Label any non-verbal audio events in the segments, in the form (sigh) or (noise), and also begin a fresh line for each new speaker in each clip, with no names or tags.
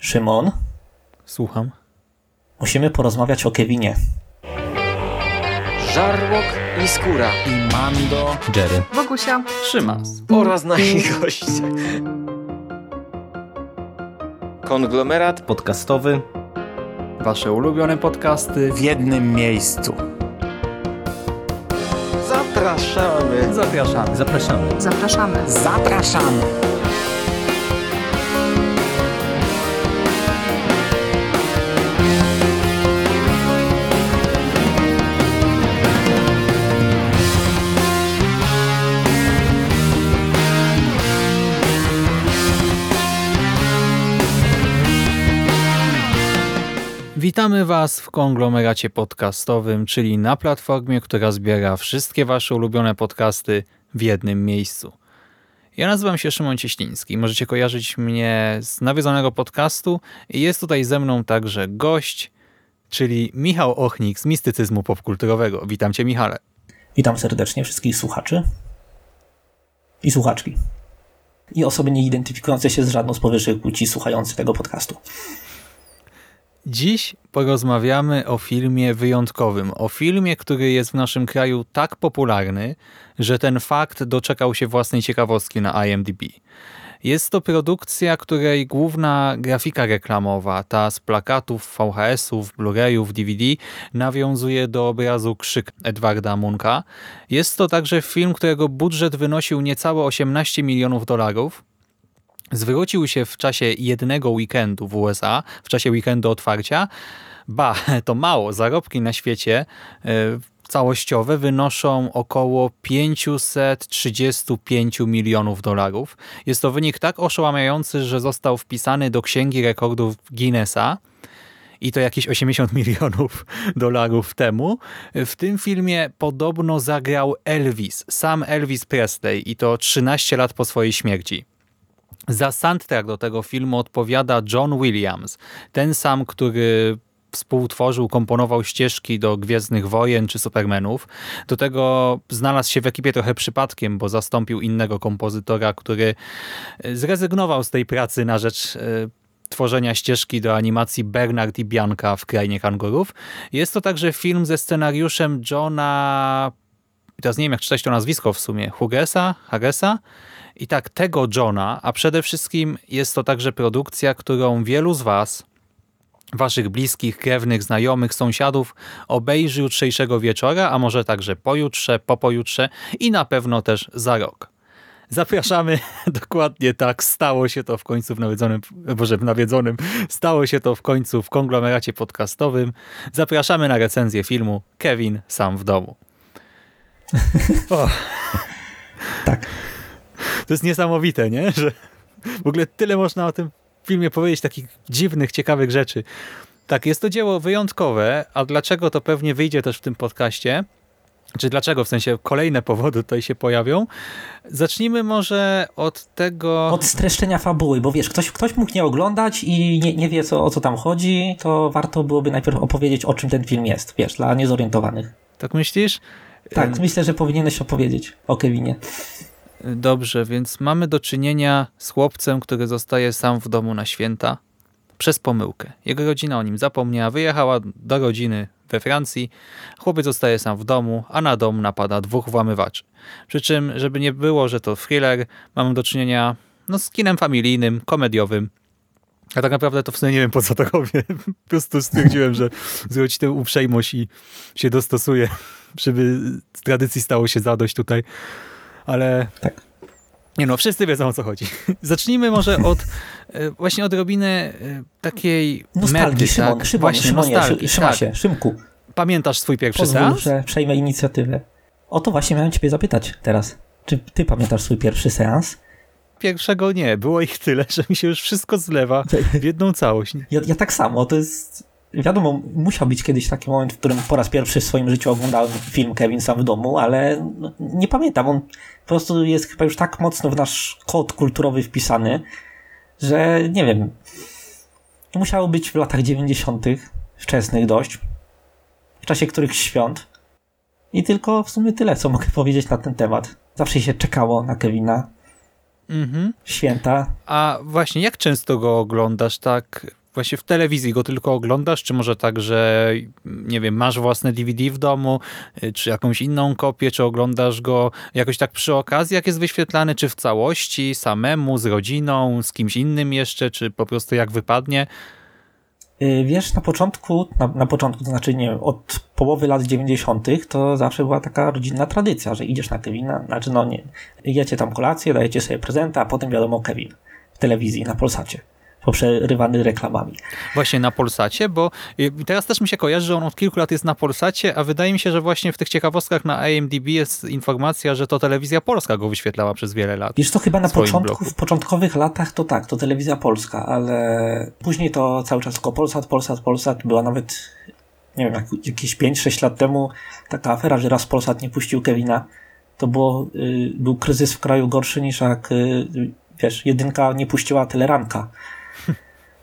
Szymon,
Słucham.
musimy porozmawiać o Kevinie.
Żarłok i skóra.
I Mando. Jerry.
Wokusia.
Szymas.
Oraz nasi (laughs) goście. Konglomerat
Podcastowy. Wasze ulubione podcasty w jednym miejscu.
zapraszamy.
Zapraszamy. Zapraszamy.
Zapraszamy.
Zapraszamy. Witamy Was w konglomeracie podcastowym, czyli na platformie, która zbiera wszystkie Wasze ulubione podcasty w jednym miejscu. Ja nazywam się Szymon Cieśliński. Możecie kojarzyć mnie z nawiedzonego podcastu i jest tutaj ze mną także gość, czyli Michał Ochnik z mistycyzmu popkulturowego. Witam Cię Michale.
Witam serdecznie wszystkich słuchaczy i słuchaczki. I osoby nie identyfikujące się z żadną z powyższych płci słuchające tego podcastu.
Dziś porozmawiamy o filmie wyjątkowym. O filmie, który jest w naszym kraju tak popularny, że ten fakt doczekał się własnej ciekawostki na IMDb. Jest to produkcja, której główna grafika reklamowa, ta z plakatów, VHS-ów, Blu-rayów, DVD, nawiązuje do obrazu Krzyk Edwarda Munka. Jest to także film, którego budżet wynosił niecałe 18 milionów dolarów, zwrócił się w czasie jednego weekendu w USA, w czasie weekendu otwarcia. Ba, (laughs) to mało. Zarobki na świecie e, całościowe wynoszą około 535 milionów dolarów. Jest to wynik tak oszałamiający, że został wpisany do Księgi Rekordów Guinnessa i to jakieś 80 (laughs) milionów dolarów temu. W tym filmie podobno zagrał Elvis, sam Elvis Presley i to 13 lat po swojej śmierci. Za soundtrack do tego filmu odpowiada John Williams, ten sam, który współtworzył, komponował ścieżki do Gwiezdnych Wojen czy Supermanów. Do tego znalazł się w ekipie trochę przypadkiem, bo zastąpił innego kompozytora, który zrezygnował z tej pracy na rzecz e, tworzenia ścieżki do animacji Bernard i Bianka w Krainie Kangurów. Jest to także film ze scenariuszem Johna, teraz nie wiem jak czytać to nazwisko w sumie, Hugesa, Hagesa, i tak tego Johna, a przede wszystkim jest to także produkcja, którą wielu z Was, Waszych bliskich, krewnych, znajomych, sąsiadów obejrzy jutrzejszego wieczora, a może także pojutrze, po pojutrze i na pewno też za rok. Zapraszamy, (laughs) dokładnie tak, stało się to w końcu w nawiedzonym, boże, w nawiedzonym, stało się to w końcu w konglomeracie podcastowym. Zapraszamy na recenzję filmu Kevin sam w domu. (laughs) O.
Tak.
To jest niesamowite, nie? Że w ogóle tyle można o tym filmie powiedzieć, takich dziwnych, ciekawych rzeczy. Tak, jest to dzieło wyjątkowe, a dlaczego to pewnie wyjdzie też w tym podcaście, czy dlaczego, w sensie kolejne powody tutaj się pojawią. Zacznijmy może od tego...
Od streszczenia fabuły, bo wiesz, ktoś, ktoś mógł nie oglądać i nie, nie wie co, o co tam chodzi, to warto byłoby najpierw opowiedzieć, o czym ten film jest, wiesz, dla niezorientowanych.
Tak myślisz?
Tak, myślę, że powinieneś opowiedzieć o Kevinie.
Dobrze, więc mamy do czynienia z chłopcem, który zostaje sam w domu na święta przez pomyłkę. Jego rodzina o nim zapomniała, wyjechała do rodziny we Francji. Chłopiec zostaje sam w domu, a na dom napada dwóch włamywaczy. Przy czym, żeby nie było, że to thriller, mamy do czynienia no, z kinem familijnym, komediowym. A tak naprawdę to w sumie nie wiem po co to robię. Po prostu stwierdziłem, że zrobić tę uprzejmość i się dostosuję, żeby z tradycji stało się zadość tutaj ale
Tak.
nie no, wszyscy wiedzą o co chodzi. (laughs) Zacznijmy może od e, właśnie odrobiny e, takiej
Nostalgii,
mety,
Szymon,
tak?
Szymon,
właśnie
Szymonie,
nostalgii,
Szy- Szymasie, Szymku.
tak. Pamiętasz swój pierwszy
Pozwól,
seans?
że przejmę inicjatywę. O to właśnie miałem ciebie zapytać teraz. Czy ty pamiętasz swój pierwszy seans?
Pierwszego nie, było ich tyle, (laughs) że mi się już wszystko zlewa w jedną całość.
Ja, ja tak samo, to jest... Wiadomo, musiał być kiedyś taki moment, w którym po raz pierwszy w swoim życiu oglądałem film Kevin sam w domu, ale no, nie pamiętam. On po prostu jest chyba już tak mocno w nasz kod kulturowy wpisany, że nie wiem. Musiało być w latach 90., wczesnych dość, w czasie których świąt. I tylko w sumie tyle, co mogę powiedzieć na ten temat. Zawsze się czekało na Kevina.
Mhm.
święta.
A właśnie, jak często go oglądasz tak? Właśnie w telewizji go tylko oglądasz, czy może tak, że nie wiem, masz własne DVD w domu, y, czy jakąś inną kopię, czy oglądasz go jakoś tak przy okazji, jak jest wyświetlany, czy w całości, samemu, z rodziną, z kimś innym jeszcze, czy po prostu jak wypadnie?
Y, Wiesz, na początku, na, na początku, to znaczy nie wiem, od połowy lat 90. to zawsze była taka rodzinna tradycja, że idziesz na Kevina, znaczy no nie, jecie tam kolację, dajecie sobie prezenta, a potem wiadomo Kevin w telewizji, na Polsacie, poprzerywany reklamami.
Właśnie na Polsacie, bo y, teraz też mi się kojarzy, że on od kilku lat jest na Polsacie, a wydaje mi się, że właśnie w tych ciekawostkach na IMDb jest informacja, że to telewizja polska go wyświetlała przez wiele lat.
Wiesz, to chyba na początku, w początkowych latach to tak, to telewizja polska, ale później to cały czas tylko Polsat, Polsat, Polsat. Była nawet, nie wiem, jak, jakieś 5-6 lat temu taka afera, że raz Polsat nie puścił Kevina. To było, y, był kryzys w kraju gorszy niż jak, y, wiesz, jedynka nie puściła teleranka.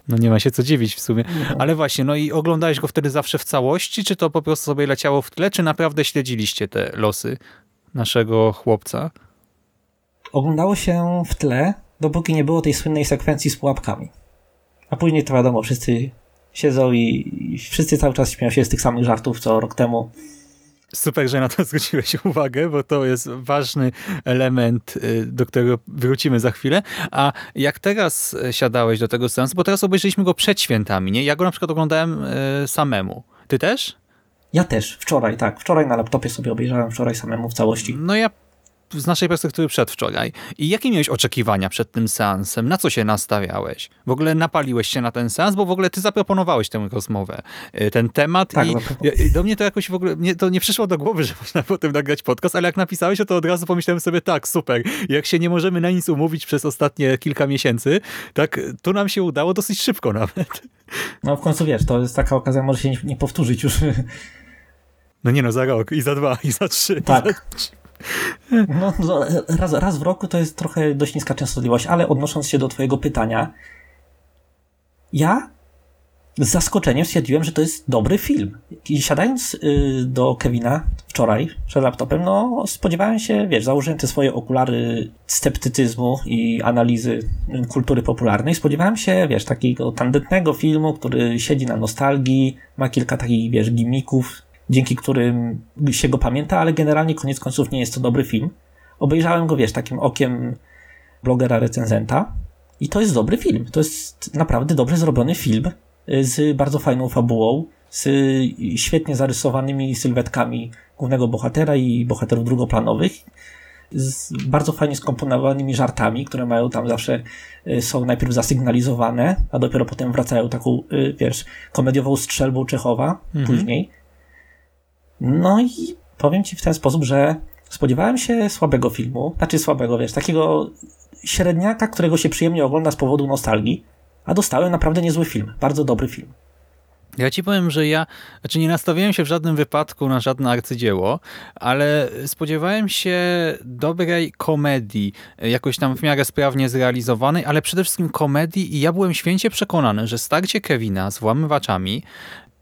No nie ma się co dziwić w sumie. Ale właśnie, no i oglądałeś go wtedy zawsze w całości, czy to po prostu sobie leciało w tle, czy naprawdę śledziliście te losy naszego chłopca?
Oglądało się w tle, dopóki nie było tej słynnej sekwencji z pułapkami. A później to wiadomo, wszyscy siedzą i, i wszyscy cały czas śmieją się z tych samych żartów, co rok temu.
Super, że na to (laughs) zwróciłeś uwagę, bo to jest ważny element, y, do którego wrócimy za chwilę. A jak teraz y, siadałeś do tego seansu, bo teraz obejrzeliśmy go przed świętami, nie? Ja go na przykład oglądałem y, samemu. Ty też?
Ja też, wczoraj, tak. Wczoraj na laptopie sobie obejrzałem, wczoraj samemu w całości.
No ja z naszej perspektywy przedwczoraj. I jakie miałeś oczekiwania przed tym seansem? Na co się nastawiałeś? W ogóle napaliłeś się na ten seans, bo w ogóle ty zaproponowałeś tę rozmowę, y, ten temat
Tak,
i
zaproponowałem.
i do mnie to jakoś w ogóle, mnie to nie przyszło do głowy, (laughs) że można potem nagrać podcast, ale jak napisałeś, to, to od razu pomyślałem sobie, tak, super, jak się nie możemy na nic umówić przez ostatnie kilka miesięcy, tak, to nam się udało dosyć szybko nawet. (laughs)
No w końcu wiesz, to jest taka okazja, może się nie, nie powtórzyć już.
No nie no, za rok i za dwa, i za trzy.
Tak.
Za.
No, no, raz, raz w roku to jest trochę dość niska częstotliwość, ale odnosząc się do twojego pytania, ja z zaskoczeniem stwierdziłem, że to jest dobry film. I siadając y, do Kevina wczoraj przed laptopem, no spodziewałem się, wiesz, założyłem te swoje okulary sceptycyzmu i analizy kultury popularnej. Spodziewałem się, wiesz, takiego tandetnego filmu, który siedzi na nostalgii, ma kilka takich, wiesz, gimmików, dzięki którym się go pamięta, ale generalnie koniec końców nie jest to dobry film. Obejrzałem go, wiesz, takim okiem blogera recenzenta i to jest dobry film. To jest naprawdę dobrze zrobiony film y, z bardzo fajną fabułą, z świetnie zarysowanymi sylwetkami głównego bohatera i bohaterów drugoplanowych, z bardzo fajnie skomponowanymi żartami, które mają tam zawsze, y, są najpierw zasygnalizowane, a dopiero potem wracają taką, y, wiesz, komediową strzelbą Czechowa później. No i powiem ci w ten sposób, że spodziewałem się słabego filmu, znaczy słabego, wiesz, takiego średniaka, którego się przyjemnie ogląda z powodu nostalgii, a dostałem naprawdę niezły film, bardzo dobry film.
Ja ci powiem, że ja, znaczy nie nastawiałem się w żadnym wypadku na żadne arcydzieło, ale spodziewałem się dobrej komedii, jakoś tam w miarę sprawnie zrealizowanej, ale przede wszystkim komedii i ja byłem święcie przekonany, że starcie Kevina z włamywaczami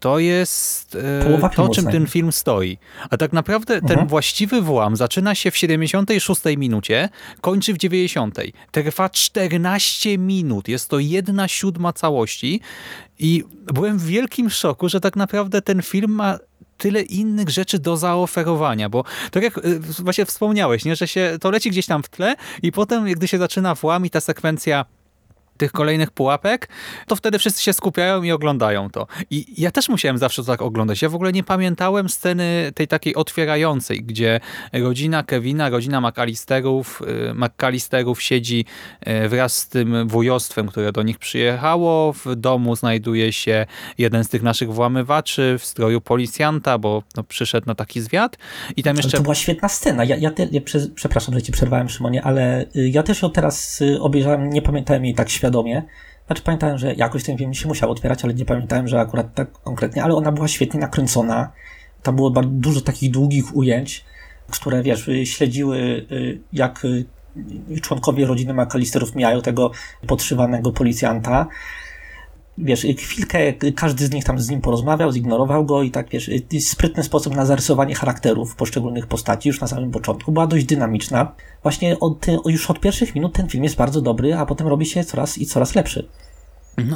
to jest e,
Połowa
to, czym ten film stoi. A tak naprawdę ten
Mhm.
właściwy włam zaczyna się w 76 minucie, kończy w 90. Trwa 14 minut. Jest to jedna siódma całości i byłem w wielkim szoku, że tak naprawdę ten film ma tyle innych rzeczy do zaoferowania, bo tak jak y, właśnie wspomniałeś, nie, że się to leci gdzieś tam w tle i potem, gdy się zaczyna włam i ta sekwencja tych kolejnych pułapek, to wtedy wszyscy się skupiają i oglądają to. I ja też musiałem zawsze to tak oglądać. Ja w ogóle nie pamiętałem sceny tej takiej otwierającej, gdzie rodzina Kevina, rodzina McAllisterów, y, McAllisterów siedzi y, wraz z tym wujostwem, które do nich przyjechało. W domu znajduje się jeden z tych naszych włamywaczy w stroju policjanta, bo no, przyszedł na taki zwiat. I tam jeszcze
to była świetna scena. Ja, ja, te, ja prze, przepraszam, że ci przerwałem, Szymonie, ale y, ja też ją teraz obejrzałem, nie pamiętałem jej tak świadomie. Znaczy pamiętałem, że jakoś ten film się musiał otwierać, ale nie pamiętałem, że akurat tak konkretnie, ale ona była świetnie nakręcona. Tam było bardzo dużo takich długich ujęć, które, wiesz, śledziły y, jak y, członkowie rodziny McAllisterów mijają tego podszywanego policjanta. Wiesz, chwilkę każdy z nich tam z nim porozmawiał, zignorował go i tak, wiesz, sprytny sposób na zarysowanie charakterów poszczególnych postaci już na samym początku była dość dynamiczna. Właśnie od, już od pierwszych minut ten film jest bardzo dobry, a potem robi się coraz i coraz lepszy.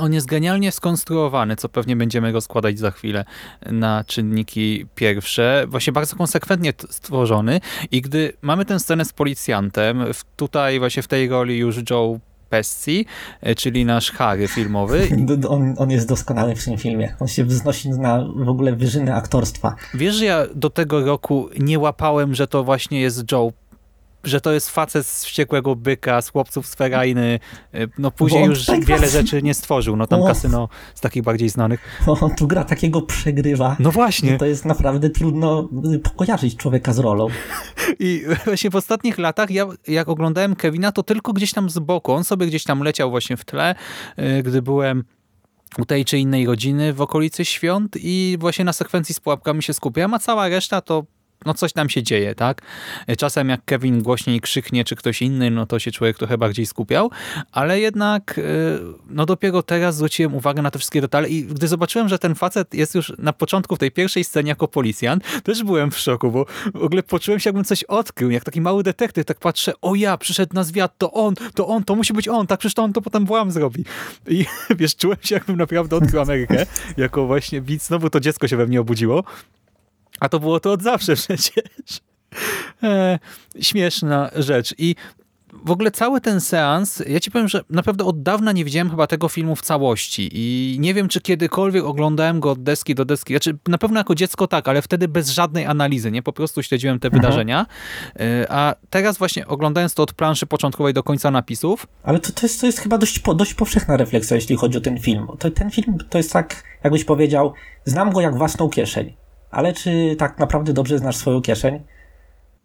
On jest genialnie skonstruowany, co pewnie będziemy go składać za chwilę na czynniki pierwsze. Właśnie bardzo konsekwentnie stworzony i gdy mamy tę scenę z policjantem, tutaj właśnie w tej roli już Joe Pesci, e, czyli nasz Harry filmowy. (laughs)
On, on jest doskonały w tym filmie. On się wznosi na w ogóle wyżyny aktorstwa.
Wiesz, że ja do tego roku nie łapałem, że to właśnie jest Joe że to jest facet z wściekłego byka, z chłopców z Ferajny. Y, no później już tak wiele rzeczy nie stworzył. No tam o. kasyno z takich bardziej znanych.
On tu gra takiego przegrywa.
No właśnie.
To jest naprawdę trudno y, pokojarzyć człowieka z rolą.
I właśnie w ostatnich latach ja jak oglądałem Kevina, to tylko gdzieś tam z boku. On sobie gdzieś tam leciał właśnie w tle, y, gdy byłem u tej czy innej rodziny w okolicy świąt i właśnie na sekwencji z pułapkami się skupiałem, a cała reszta to no coś tam się dzieje, tak? Czasem jak Kevin głośniej krzyknie, czy ktoś inny, no to się człowiek trochę bardziej skupiał, ale jednak e, no dopiero teraz zwróciłem uwagę na te wszystkie detale i gdy zobaczyłem, że ten facet jest już na początku w tej pierwszej scenie jako policjant, też byłem w szoku, bo w ogóle poczułem się jakbym coś odkrył, jak taki mały detektyw, tak patrzę, o ja, przyszedł na zwiat, to on, to on, to musi być on, tak przecież to on to potem włam zrobi. I (laughs) wiesz, czułem się jakbym naprawdę odkrył Amerykę, jako właśnie widz, znowu to dziecko się we mnie obudziło, a to było to od zawsze przecież. E, śmieszna rzecz. I w ogóle cały ten seans, ja ci powiem, że naprawdę od dawna nie widziałem chyba tego filmu w całości i nie wiem, czy kiedykolwiek oglądałem go od deski do deski. Znaczy, na pewno jako dziecko tak, ale wtedy bez żadnej analizy, nie? Po prostu śledziłem te mhm. wydarzenia. E, a teraz właśnie oglądając to od planszy początkowej do końca napisów.
Ale to, to, jest, to jest chyba dość, po, dość powszechna refleksja, jeśli chodzi o ten film. To, ten film to jest tak, jakbyś powiedział, znam go jak własną kieszeń ale czy tak naprawdę dobrze znasz swoją kieszeń?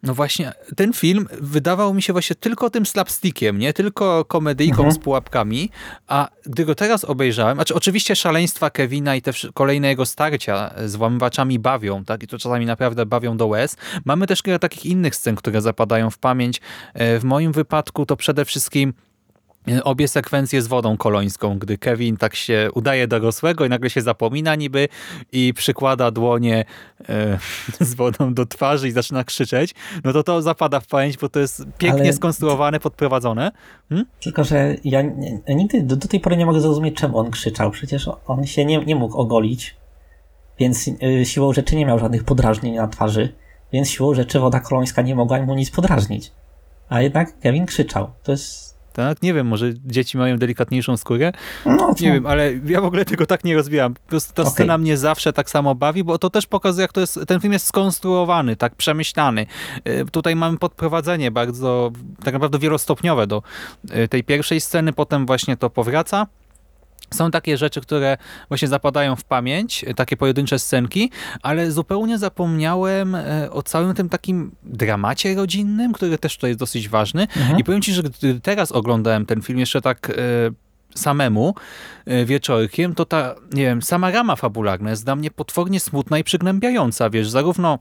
No właśnie, ten film wydawał mi się właśnie tylko tym slapstickiem, nie tylko komedyjką mhm. z pułapkami, a gdy go teraz obejrzałem, znaczy oczywiście szaleństwa Kevina i te kolejne jego starcia z włamywaczami bawią, tak, i to czasami naprawdę bawią do łez. Mamy też kilka takich innych scen, które zapadają w pamięć. E, w moim wypadku to przede wszystkim obie sekwencje z wodą kolońską, gdy Kevin tak się udaje dorosłego i nagle się zapomina niby i przykłada dłonie e, (laughs) z wodą do twarzy i zaczyna krzyczeć, no to to zapada w pamięć, bo to jest pięknie Ale... skonstruowane, podprowadzone. Hmm?
Tylko, że ja nigdy do, do, tej pory nie mogę zrozumieć, czemu on krzyczał. Przecież on się nie, nie mógł ogolić, więc y, siłą rzeczy nie miał żadnych podrażnień na twarzy, więc siłą rzeczy woda kolońska nie mogła mu nic podrażnić. A jednak Kevin krzyczał. To jest
tak? Nie wiem, może dzieci mają delikatniejszą skórę? No, nie wiem, ale ja w ogóle tego tak nie rozwijam. Po prostu ta okay. scena mnie zawsze tak samo bawi, bo to też pokazuje, jak to jest, ten film jest skonstruowany, tak przemyślany. Y, tutaj mamy podprowadzenie bardzo, tak naprawdę wielostopniowe do y, tej pierwszej sceny, potem właśnie to powraca są takie rzeczy, które właśnie zapadają w pamięć, takie pojedyncze scenki, ale zupełnie zapomniałem e, o całym tym takim dramacie rodzinnym, który też tutaj jest dosyć ważny. Mhm. I powiem ci, że gdy teraz oglądałem ten film jeszcze tak e, samemu e, wieczorkiem, to ta, nie wiem, sama rama fabularna jest dla mnie potwornie smutna i przygnębiająca, wiesz, zarówno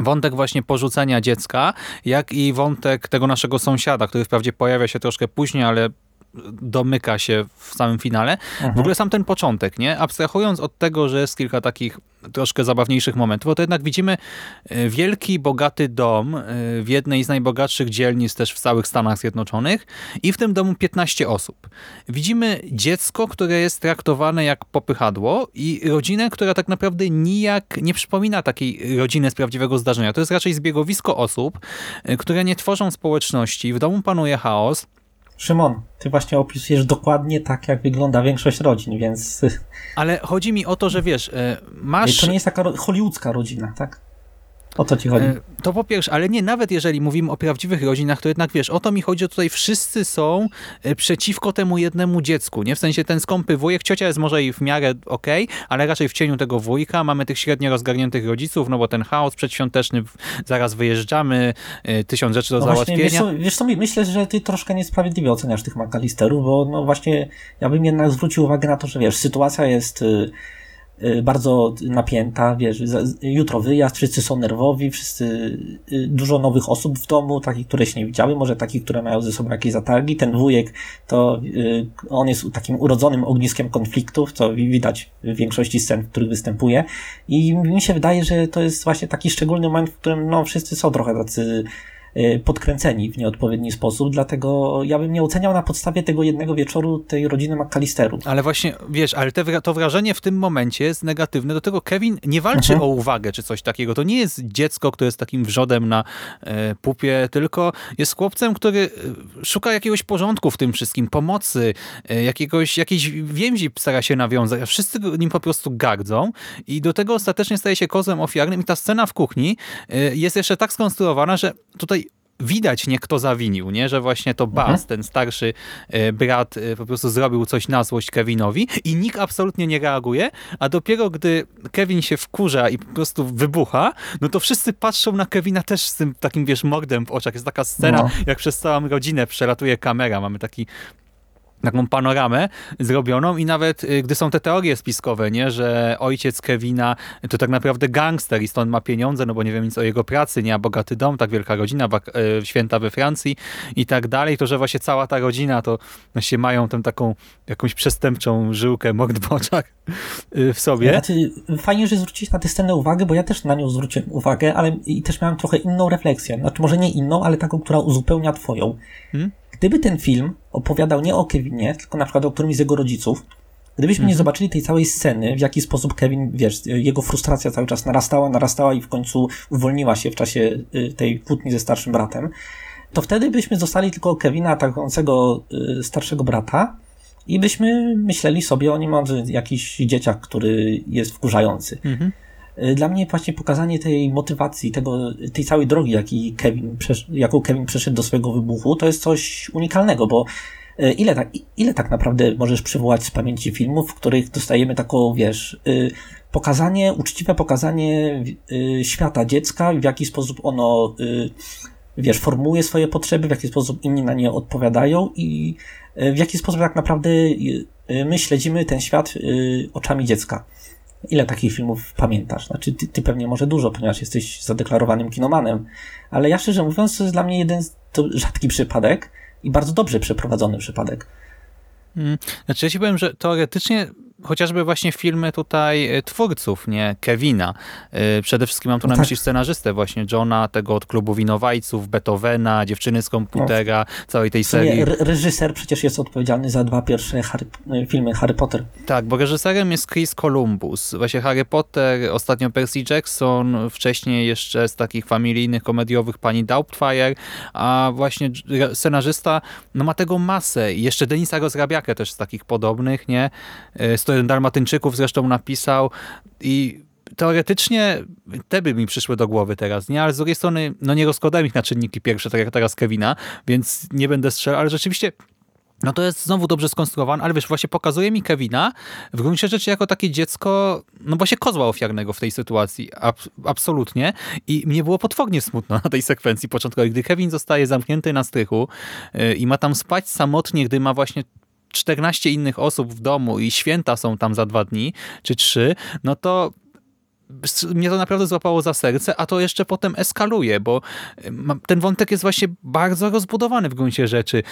wątek właśnie porzucenia dziecka, jak i wątek tego naszego sąsiada, który wprawdzie pojawia się troszkę później, ale domyka się w samym finale. Mhm. W ogóle sam ten początek, nie? Abstrahując od tego, że jest kilka takich troszkę zabawniejszych momentów, to jednak widzimy e, wielki, bogaty dom e, w jednej z najbogatszych dzielnic też w całych Stanach Zjednoczonych i w tym domu 15 osób. Widzimy dziecko, które jest traktowane jak popychadło i rodzinę, która tak naprawdę nijak nie przypomina takiej rodziny z prawdziwego zdarzenia. To jest raczej zbiegowisko osób, e, które nie tworzą społeczności. W domu panuje chaos,
Szymon, ty właśnie opisujesz dokładnie tak, jak wygląda większość rodzin, więc...
Ale chodzi mi o to, że wiesz, e, masz...
To nie jest taka hollywoodzka rodzina, tak? O co ci chodzi? E,
to po pierwsze, ale nie, nawet jeżeli mówimy o prawdziwych rodzinach, to jednak wiesz, o to mi chodzi, że tutaj wszyscy są e, przeciwko temu jednemu dziecku, nie? W sensie ten skąpy wujek, ciocia jest może i w miarę okej, okay, ale raczej w cieniu tego wujka mamy tych średnio rozgarniętych rodziców, no bo ten chaos przedświąteczny, zaraz wyjeżdżamy, e, tysiąc rzeczy do no załatwienia.
Właśnie, wiesz, co, wiesz co, myślę, że ty troszkę niesprawiedliwie oceniasz tych McAllisterów, bo no właśnie ja bym jednak zwrócił uwagę na to, że wiesz, sytuacja jest y, bardzo napięta, wiesz, jutro wyjazd, wszyscy są nerwowi, wszyscy, y, dużo nowych osób w domu, takich, które się nie widziały, może takich, które mają ze sobą jakieś zatargi. Ten wujek, to on jest takim urodzonym ogniskiem konfliktów, co widać w większości scen, w których występuje. I mi się wydaje, że to jest właśnie taki szczególny moment, w którym no, wszyscy są trochę tacy Y, podkręceni w nieodpowiedni sposób, dlatego ja bym nie oceniał na podstawie tego jednego wieczoru tej rodziny McAllisterów.
Ale właśnie, wiesz, ale te, to wrażenie w tym momencie jest negatywne, do tego Kevin nie walczy mhm. o uwagę czy coś takiego. To nie jest dziecko, które jest takim wrzodem na e, pupie, tylko jest chłopcem, który e, szuka jakiegoś porządku w tym wszystkim, pomocy, e, jakiegoś, jakiejś więzi stara się nawiązać, a wszyscy nim po prostu gardzą i do tego ostatecznie staje się kozłem ofiarnym i ta scena w kuchni jest jeszcze tak skonstruowana, że tutaj widać nie kto zawinił, nie? że właśnie to Baz, mhm. ten starszy e, brat e, po prostu zrobił coś na złość Kevinowi i nikt absolutnie nie reaguje, a dopiero gdy Kevin się wkurza i po prostu wybucha, no to wszyscy patrzą na Kevina też z tym takim, wiesz, mordem w oczach. Jest taka scena, no. jak przez całą rodzinę przelatuje kamera. Mamy taki taką panoramę zrobioną i nawet y, gdy są te teorie spiskowe, nie, że ojciec Kevina to tak naprawdę gangster i stąd ma pieniądze, no bo nie wiem nic o jego pracy, nie, a bogaty dom, tak wielka rodzina, y, święta we Francji i tak dalej, to że właśnie cała ta rodzina to się mają tę taką jakąś przestępczą żyłkę mord w oczach y, w sobie.
Znaczy, fajnie, że zwrócić na tę scenę uwagę, bo ja też na nią zwróciłem uwagę, ale i też miałem trochę inną refleksję. Znaczy może nie inną, ale taką, która uzupełnia twoją. Hmm? Gdyby ten film opowiadał nie o Kevinie, tylko na przykład o którymś z jego rodziców, gdybyśmy nie mhm. zobaczyli tej całej sceny, w jaki sposób Kevin, wiesz, jego frustracja cały czas narastała, narastała i w końcu uwolniła się w czasie y, tej kłótni ze starszym bratem, to wtedy byśmy zostali tylko Kevina atakującego y, starszego brata i byśmy myśleli sobie o nim, że jakiś dzieciak, który jest wkurzający. Mhm. Y, dla mnie właśnie pokazanie tej motywacji, tego, tej całej drogi, jaki Kevin, jaką Kevin przeszedł do swojego wybuchu, to jest coś unikalnego, bo y, ile tak, ile tak naprawdę możesz przywołać z pamięci filmów, w których dostajemy taką, wiesz, y, pokazanie, uczciwe pokazanie świata dziecka, w jaki sposób ono, wiesz, formułuje swoje potrzeby, w jaki sposób inni na nie odpowiadają i w jaki sposób tak naprawdę my śledzimy ten świat oczami dziecka. Ile takich filmów pamiętasz? Znaczy, ty, ty, pewnie może dużo, ponieważ jesteś zadeklarowanym kinomanem, ale ja szczerze mówiąc, to jest dla mnie jeden to rzadki przypadek i bardzo dobrze przeprowadzony przypadek.
Hmm. Znaczy, ja ci powiem, że teoretycznie chociażby właśnie filmy tutaj e, twórców, nie Kevina. E, przede wszystkim mam tu na no myśli tak. scenarzystę właśnie Johna, tego od klubu winowajców, Beethovena, dziewczyny z komputera, no. całej tej serii.
reżyser przecież jest odpowiedzialny za dwa pierwsze Harry, e, filmy Harry Potter.
Tak, bo reżyserem jest Chris Columbus. Właśnie Harry Potter, ostatnio Percy Jackson, wcześniej jeszcze z takich familijnych, komediowych pani Doubtfire, a właśnie scenarzysta no ma tego masę. I jeszcze Denisa Rozrabiakę też z takich podobnych, nie? Z 101 Dalmatyńczyków zresztą napisał i teoretycznie te by mi przyszły do głowy teraz, nie? Ale z drugiej strony, no nie rozkładałem ich na czynniki pierwsze, tak jak teraz Kevina, więc nie będę strzelał, ale rzeczywiście no to jest znowu dobrze skonstruowane, ale wiesz, właśnie pokazuje mi Kevina w gruncie rzeczy jako takie dziecko, no się kozła ofiarnego w tej sytuacji, Ab absolutnie. I mnie było potwornie smutno na tej sekwencji początkowej, gdy Kevin zostaje zamknięty na strychu yy, i ma tam spać samotnie, gdy ma właśnie 14 innych osób w domu i święta są tam za dwa dni, czy trzy, no to mnie to naprawdę złapało za serce, a to jeszcze potem eskaluje, bo y, ten wątek jest właśnie bardzo rozbudowany w gruncie rzeczy.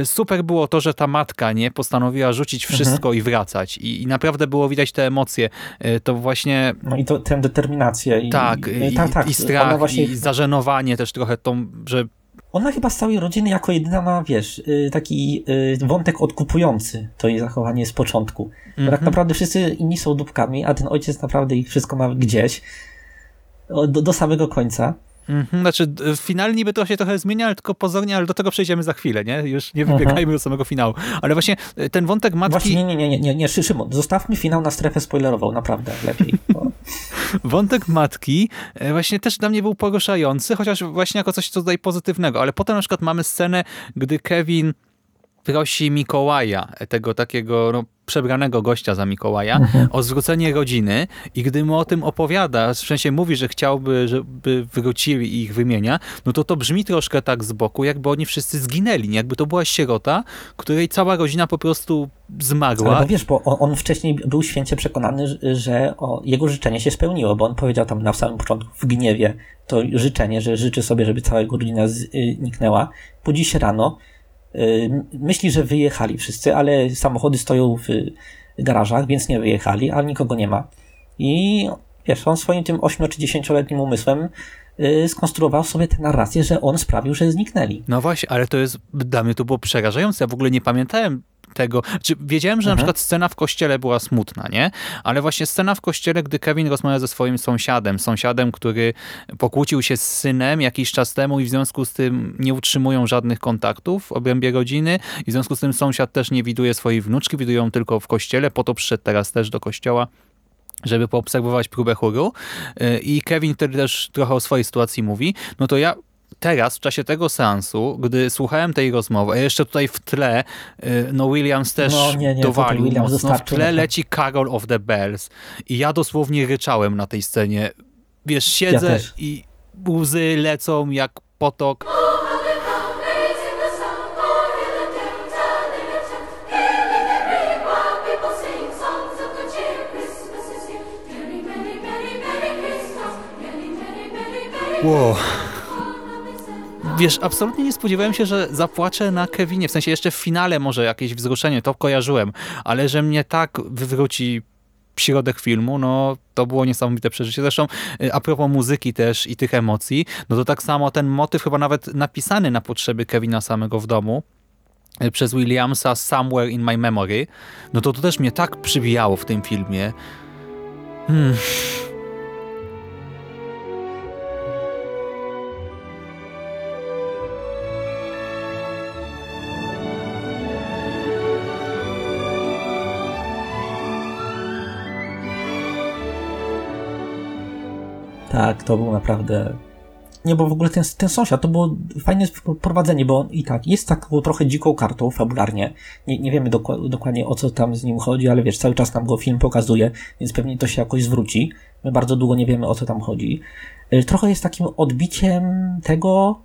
Y, super było to, że ta matka nie postanowiła rzucić mhm. wszystko mhm. i wracać I, i, naprawdę było widać te emocje. Y, to właśnie...
No i to, tę determinację. I,
tak, i, i, tak, tak. i strach, właśnie... i zażenowanie też trochę tą, że
ona chyba z całej rodziny jako jedyna ma, wiesz, y, taki y, wątek odkupujący to jej zachowanie z początku. Mm -hmm. Bo tak mhm. naprawdę wszyscy inni są dupkami, a ten ojciec naprawdę ich wszystko ma gdzieś do, do samego końca.
Mhm, znaczy finalnie by to się trochę zmienia, tylko pozornie, ale do tego przejdziemy za chwilę, nie? Już nie wybiegajmy mhm. do samego finału. Ale właśnie e, ten wątek matki...
Właśnie nie, nie, nie, nie, nie, nie, Szymon, zostawmy finał na strefę spoilerową, naprawdę, lepiej.
Wątek matki e, właśnie też dla mnie był poruszający, chociaż właśnie jako coś co tutaj pozytywnego, ale potem na przykład mamy scenę, gdy Kevin prosi Mikołaja, tego takiego no, przebranego gościa za Mikołaja, o zwrócenie rodziny i gdy mu o tym opowiada, w sensie mówi, że chciałby, żeby wrócili i ich wymienia, no to to brzmi troszkę tak z boku, jakby oni wszyscy zginęli, jakby to była sierota, której cała rodzina po prostu zmarła.
Ale bo wiesz, bo on, on wcześniej był święcie przekonany, że- o, jego życzenie się spełniło, bo on powiedział tam na samym początku w gniewie to życzenie, że życzy sobie, żeby cała jego rodzina zniknęła. Po dziś rano y, myśli, że wyjechali wszyscy, ale samochody stoją w garażach, więc nie wyjechali, ale nikogo nie ma. I wiesz, on swoim tym 8 czy 10-letnim umysłem y, skonstruował sobie tę narrację, że on sprawił, że zniknęli.
No właśnie, ale to jest, dla mnie to było przerażające. Ja w ogóle nie pamiętałem tego. Czy wiedziałem, że na
Mhm.
przykład scena w kościele była smutna, nie? Ale właśnie scena w kościele, gdy Kevin rozmawia ze swoim sąsiadem, sąsiadem, który pokłócił się z synem jakiś czas temu i w związku z tym nie utrzymują żadnych kontaktów w obrębie rodziny i w związku z tym sąsiad też nie widuje swojej wnuczki, widuje ją tylko w kościele, po to przyszedł teraz też do kościoła żeby poobserwować próbę chóru Yy, i Kevin wtedy też trochę o swojej sytuacji mówi, no to ja teraz, w czasie tego seansu, gdy słuchałem tej rozmowy, a jeszcze tutaj w tle, yy, no Williams też
No nie, nie,
dowalił
Williams
mocno, w tle leci Carol of the Bells i ja dosłownie ryczałem na tej scenie. Wiesz, siedzę
też.
i łzy lecą jak potok. Wow. Wiesz, absolutnie nie spodziewałem się, że zapłaczę na Kevinie. W sensie jeszcze w finale może jakieś wzruszenie, to kojarzyłem, ale że mnie tak wywróci środek filmu, no to było niesamowite przeżycie. Zresztą y, a propos muzyki też i tych emocji, no to tak samo ten motyw chyba nawet napisany na potrzeby Kevina samego w domu y, przez Williamsa Somewhere in My Memory, no to to też mnie tak przybijało w tym filmie. Hmm.
Tak, to był naprawdę. Nie, bo w ogóle ten, ten sąsiad to było fajne prowadzenie, bo on i tak jest taką trochę dziką kartą fabularnie. Nie, nie wiemy doku- dokładnie o co tam z nim chodzi, ale wiesz, cały czas nam go film pokazuje, więc pewnie to się jakoś zwróci. My bardzo długo nie wiemy o co tam chodzi. Y, Trochę jest takim odbiciem tego,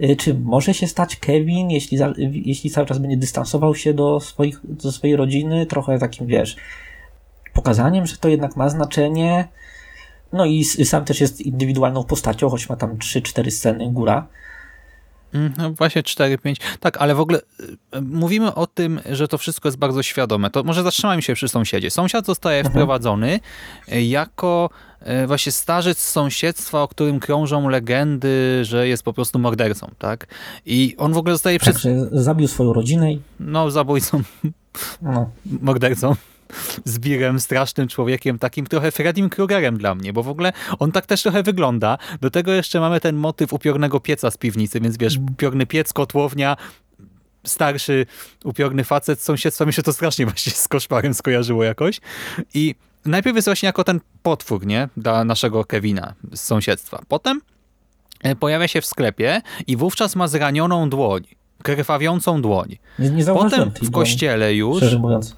y, czy może się stać Kevin, jeśli, jeśli cały czas będzie dystansował się do, swoich, do swojej rodziny, trochę takim, wiesz, pokazaniem, że to jednak ma znaczenie. No i sam też jest indywidualną postacią, choć ma tam 3-4 sceny góra.
Mm, No właśnie 4-5. Tak, ale w ogóle y, mówimy o tym, że to wszystko jest bardzo świadome. To może zatrzymajmy się przy sąsiedzie. Sąsiad zostaje wprowadzony y, jako y, właśnie starzec z sąsiedztwa, o którym krążą legendy, że jest po prostu mordercą, tak? I on w ogóle zostaje przez,
Także zabił swoją rodzinę i
no, zabójcą,
no, (laughs)
mordercą. Zbirem, strasznym człowiekiem, takim trochę Freddym Krugerem dla mnie, bo w ogóle on tak też trochę wygląda. Do tego jeszcze mamy ten motyw upiornego pieca z piwnicy, więc wiesz, upiorny piec, kotłownia, starszy, upiorny facet z sąsiedztwa, mi się to strasznie właśnie z koszmarem skojarzyło jakoś. I najpierw jest właśnie jako ten potwór, nie? Dla naszego Kevina z sąsiedztwa. Potem e, pojawia się w sklepie i wówczas ma zranioną dłoń, krwawiącą dłoń.
nie, nie
Potem w
dłoni,
kościele już
Szczerze mówiąc.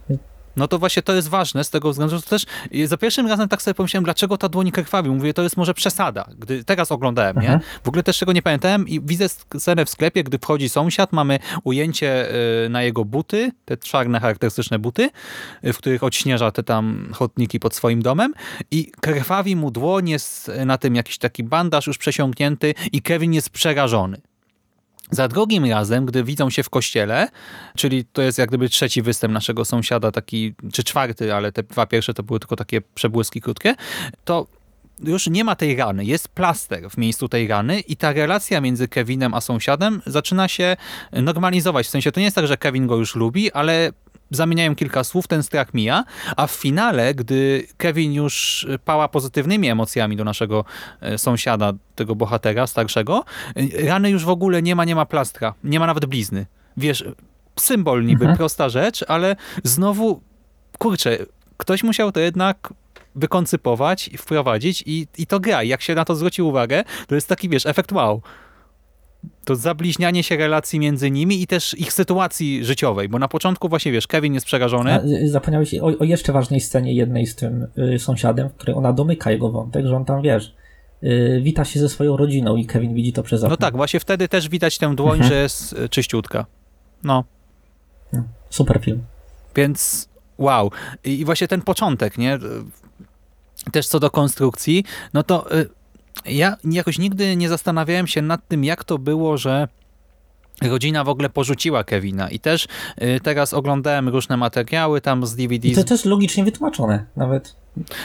No to właśnie to jest ważne z tego względu, że to też za pierwszym razem tak sobie pomyślałem, dlaczego ta dłoń krwawi. Mówię, to jest może przesada. Gdy teraz oglądałem, nie?
Mhm.
W ogóle też tego nie pamiętałem i widzę scenę w sklepie, gdy wchodzi sąsiad, mamy ujęcie y, na jego buty, te czarne charakterystyczne buty, y, w których odśnieża te tam chodniki pod swoim domem i krwawi mu dłoń, jest na tym jakiś taki bandaż już przesiąknięty i Kevin jest przerażony. Za drugim razem, gdy widzą się w kościele, czyli to jest jak gdyby trzeci występ naszego sąsiada, taki, czy czwarty, ale te dwa pierwsze to były tylko takie przebłyski krótkie, to już nie ma tej rany, jest plaster w miejscu tej rany i ta relacja między Kevinem a sąsiadem zaczyna się normalizować. W sensie to nie jest tak, że Kevin go już lubi, ale zamieniają kilka słów, ten strach mija, a w finale, gdy Kevin już pała pozytywnymi emocjami do naszego e, sąsiada, tego bohatera starszego, e, rany już w ogóle nie ma, nie ma plastra, nie ma nawet blizny. Wiesz, symbol niby,
Mhm.
prosta rzecz, ale znowu, kurczę, ktoś musiał to jednak wykoncypować i wprowadzić i, i to gra. Jak się na to zwróci uwagę, to jest taki, wiesz, efekt wow. To zabliźnianie się relacji między nimi i też ich sytuacji życiowej, bo na początku właśnie wiesz, Kevin jest przerażony.
A, y, zapomniałeś o, o jeszcze ważnej scenie jednej z tym y, sąsiadem, w której ona domyka jego wątek, że on tam, wiesz, y, wita się ze swoją rodziną i Kevin widzi to przez okno.
No tak, właśnie wtedy też widać tę dłoń,
Mhm.
że jest y, czyściutka. No,
Super film.
Więc wow. I i właśnie ten początek, nie? Też co do konstrukcji, no to y, ja jakoś nigdy nie zastanawiałem się nad tym, jak to było, że rodzina w ogóle porzuciła Kevina. I też y, teraz oglądałem różne materiały tam z DVD.
I to też logicznie wytłumaczone, nawet.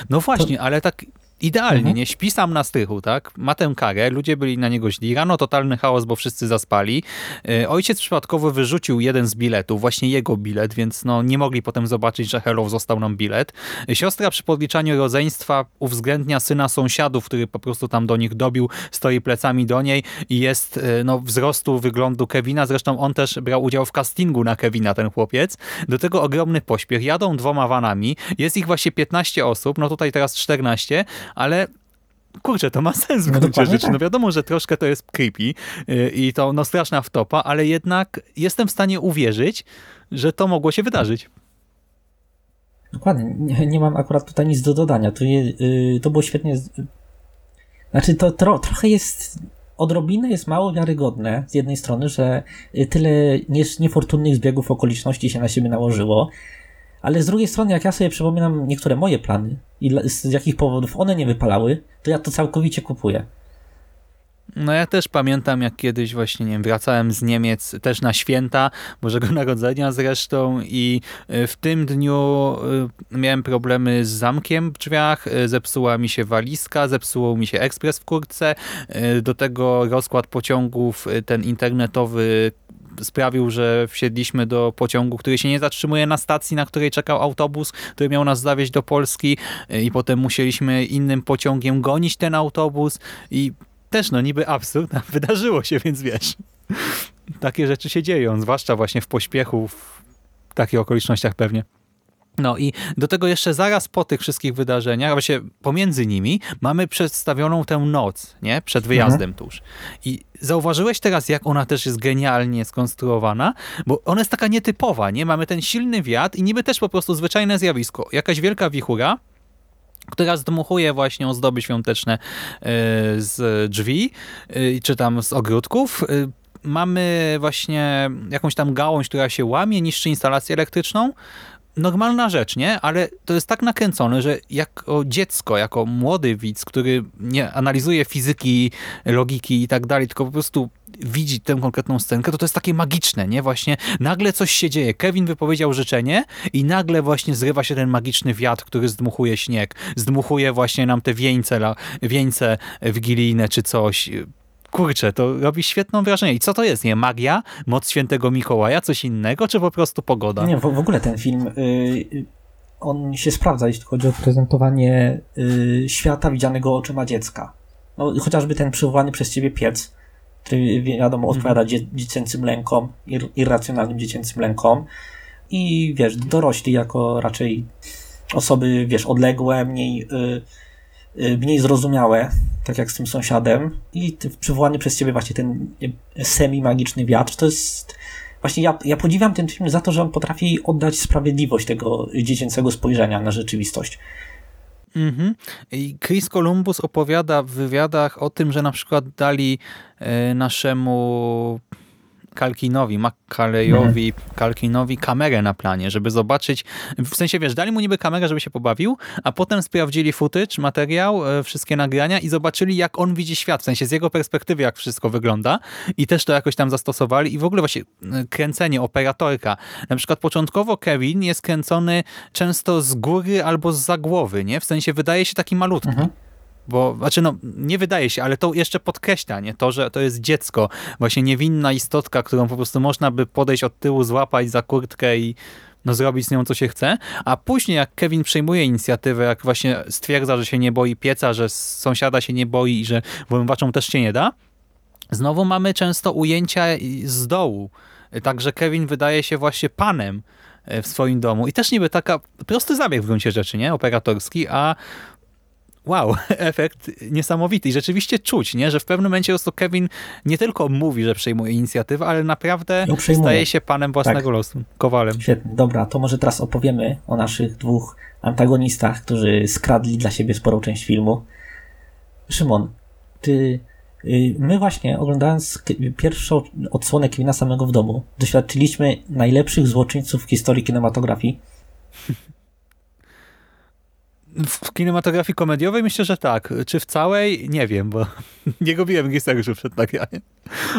No właśnie, ale tak idealnie,
Mhm.
nie? Śpi sam na strychu, tak? Ma tę karę, ludzie byli na niego źli, rano totalny chaos, bo wszyscy zaspali. E, Ojciec przypadkowo wyrzucił jeden z biletów, właśnie jego bilet, więc no nie mogli potem zobaczyć, że hello, został nam bilet. Siostra przy podliczaniu rodzeństwa uwzględnia syna sąsiadów, który po prostu tam do nich dobił, stoi plecami do niej i jest e, no, wzrostu wyglądu Kevina. Zresztą on też brał udział w castingu na Kevina, ten chłopiec. Do tego ogromny pośpiech. Jadą dwoma vanami. Jest ich właśnie 15 osób, no tutaj teraz 14, ale kurczę, to ma sens w
No
gruncie
dokładnie
rzeczy.
tak.
No wiadomo, że troszkę to jest creepy yy, i to no straszna wtopa, ale jednak jestem w stanie uwierzyć, że to mogło się wydarzyć.
Dokładnie, nie, nie mam akurat tutaj nic do dodania. To, je, y, to było świetnie. Znaczy, to tro, trochę jest. Odrobinę jest mało wiarygodne z jednej strony, że y, tyle nie, niefortunnych zbiegów okoliczności się na siebie nałożyło, ale z drugiej strony, jak ja sobie przypominam niektóre moje plany i z jakich powodów one nie wypalały, to ja to całkowicie kupuję.
No ja też pamiętam, jak kiedyś właśnie, nie wiem, wracałem z Niemiec też na święta Bożego Narodzenia zresztą i y, w tym dniu y, miałem problemy z zamkiem w drzwiach, y, zepsuła mi się walizka, zepsuł mi się ekspres w kurtce, do tego rozkład pociągów, ten internetowy sprawił, że wsiedliśmy do pociągu, który się nie zatrzymuje na stacji, na której czekał autobus, który miał nas zawieźć do Polski y, i potem musieliśmy innym pociągiem gonić ten autobus i też no niby absurd, (laughs) wydarzyło się, więc wiesz. Takie rzeczy się dzieją, zwłaszcza właśnie w pośpiechu, w takich okolicznościach pewnie. No i do tego jeszcze zaraz po tych wszystkich wydarzeniach, a właściwie pomiędzy nimi, mamy przedstawioną tę noc, nie? Przed wyjazdem tuż. I zauważyłeś teraz, jak ona też jest genialnie skonstruowana, bo ona jest taka nietypowa, nie? Mamy ten silny wiatr i niby też po prostu zwyczajne zjawisko. Jakaś wielka wichura, która zdmuchuje właśnie ozdoby świąteczne y, z drzwi, y, czy tam z ogródków. Y, Mamy właśnie jakąś tam gałąź, która się łamie, niszczy instalację elektryczną. Normalna rzecz, nie? Ale to jest tak nakręcone, że jako dziecko, jako młody widz, który nie analizuje fizyki, logiki i tak dalej, tylko po prostu widzi tę konkretną scenkę, to to jest takie magiczne, nie? Właśnie nagle coś się dzieje. Kevin wypowiedział życzenie i nagle właśnie zrywa się ten magiczny wiatr, który zdmuchuje śnieg. Zdmuchuje właśnie nam te wieńce, wieńce wigilijne czy coś. Kurczę, to robi świetną wrażenie. I co to jest, nie? Magia? Moc świętego Mikołaja? Coś innego? Czy po prostu pogoda?
Nie, w, w ogóle ten film, y, on się sprawdza, jeśli chodzi o prezentowanie y, świata widzianego oczyma dziecka. No, chociażby ten przywołany przez ciebie piec, który wiadomo odpowiada dzie, dziecięcym lękom, ir, irracjonalnym dziecięcym lękom i wiesz, dorośli jako raczej osoby, wiesz, odległe, mniej, y, mniej zrozumiałe, tak jak z tym sąsiadem i przywołany przez ciebie właśnie ten y, semi-magiczny wiatr, to jest Właśnie ja, ja podziwiam ten film za to, że on potrafi oddać sprawiedliwość tego dziecięcego spojrzenia na rzeczywistość.
Mhm. I Chris Columbus opowiada w wywiadach o tym, że na przykład dali e, naszemu Kalkinowi, Maccaleyowi, Kalkinowi kamerę na planie, żeby zobaczyć, w sensie wiesz, dali mu niby kamerę, żeby się pobawił, a potem sprawdzili footage, materiał, e, wszystkie nagrania i zobaczyli, jak on widzi świat, w sensie z jego perspektywy, jak wszystko wygląda i też to jakoś tam zastosowali i w ogóle właśnie e, kręcenie, operatorka. Na przykład początkowo Kevin jest kręcony często z góry albo z za głowy, nie? W sensie wydaje się taki malutki.
Mhm.
Bo, znaczy no, nie wydaje się, ale to jeszcze podkreśla, nie? To, że to jest dziecko, właśnie niewinna istotka, którą po prostu można by podejść od tyłu, złapać za kurtkę i no, zrobić z nią co się chce. A później jak Kevin przejmuje inicjatywę, jak właśnie stwierdza, że się nie boi pieca, że sąsiada się nie boi i że włamywaczom też się nie da, znowu mamy często ujęcia z dołu. Także Kevin wydaje się właśnie panem e, w swoim domu. I też niby taka prosty zabieg w gruncie rzeczy, nie? Operatorski, a wow, (laughs) efekt niesamowity i rzeczywiście czuć, nie? że w pewnym momencie po Kevin nie tylko mówi, że przejmuje inicjatywę, ale naprawdę
przejmuje.
staje się panem własnego
Tak.
losu, kowalem.
Świetnie, dobra, to może teraz opowiemy o naszych dwóch antagonistach, którzy skradli dla siebie sporą część filmu. Szymon, ty, y, my właśnie oglądając pierwszą odsłonę Kevina samego w domu, doświadczyliśmy najlepszych złoczyńców w historii kinematografii. (laughs)
W kinematografii komediowej myślę, że tak. Czy w całej? Nie wiem, bo (laughs) nie robiłem researchu przed nagraniem.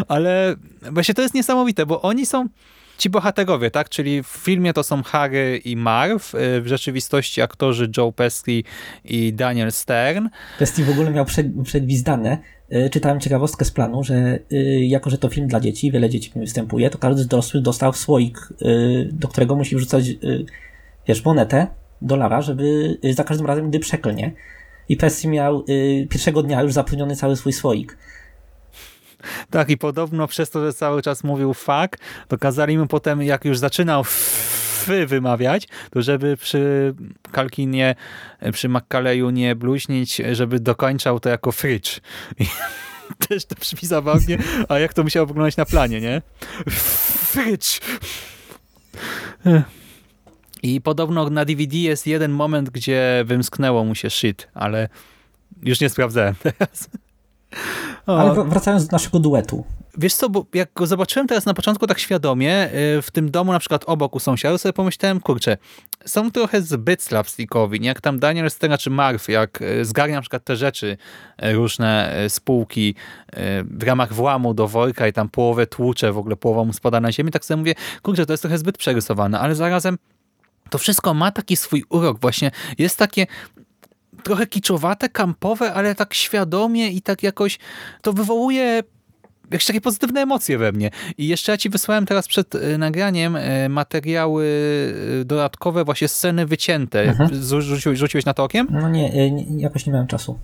Ale właśnie to jest niesamowite, bo oni są ci bohaterowie, tak? Czyli w filmie to są Harry i Marv, y, w rzeczywistości aktorzy Joe Pesci i Daniel Stern.
Kwestii w ogóle miał przed, przedwizdane. Y, Czytałem ciekawostkę z planu, że y, jako, że to film dla dzieci, wiele dzieci w nim występuje, to każdy z dorosłych dostał słoik, do którego musi wrzucać, wiesz, monetę, dolara, żeby y, za każdym razem, gdy przeklnie. I Pesci miał y, pierwszego dnia już zapełniony cały swój słoik.
Tak, i podobno przez to, że cały czas mówił fuck, to kazali mu potem, jak już zaczynał fy wymawiać, to żeby przy Kalkinie, przy Maccaleju nie bluźnić, żeby dokończał to jako frycz. I (laughs) też to brzmi zabawnie, a jak to musiało wyglądać na planie, nie? Frycz! I podobno na DVD jest jeden moment, gdzie wymsknęło mu się shit, ale już nie sprawdzałem (laughs) teraz. O.
Ale wr- wracając do naszego duetu.
Wiesz co, bo jak go zobaczyłem teraz na początku tak świadomie, y, w tym domu na przykład obok u sąsiadów, sobie pomyślałem, kurczę, są trochę zbyt slapstickowi, nie? jak tam Daniel Stena czy Marv, jak y, zgarnia na przykład te rzeczy, y, różne spółki w ramach włamu do worka i tam połowę tłucze, w ogóle połowa mu spada na ziemię, tak sobie mówię, kurczę, to jest trochę zbyt przerysowane, ale zarazem to wszystko ma taki swój urok właśnie, jest takie trochę kiczowate, kampowe, ale tak świadomie i tak jakoś to wywołuje jakieś takie pozytywne emocje we mnie. I jeszcze ja ci wysłałem teraz przed y, nagraniem y, materiały y, dodatkowe, właśnie sceny wycięte.
Mhm.
Rzuciłeś, rzuciłeś na to okiem?
No nie, nie, jakoś nie miałem czasu.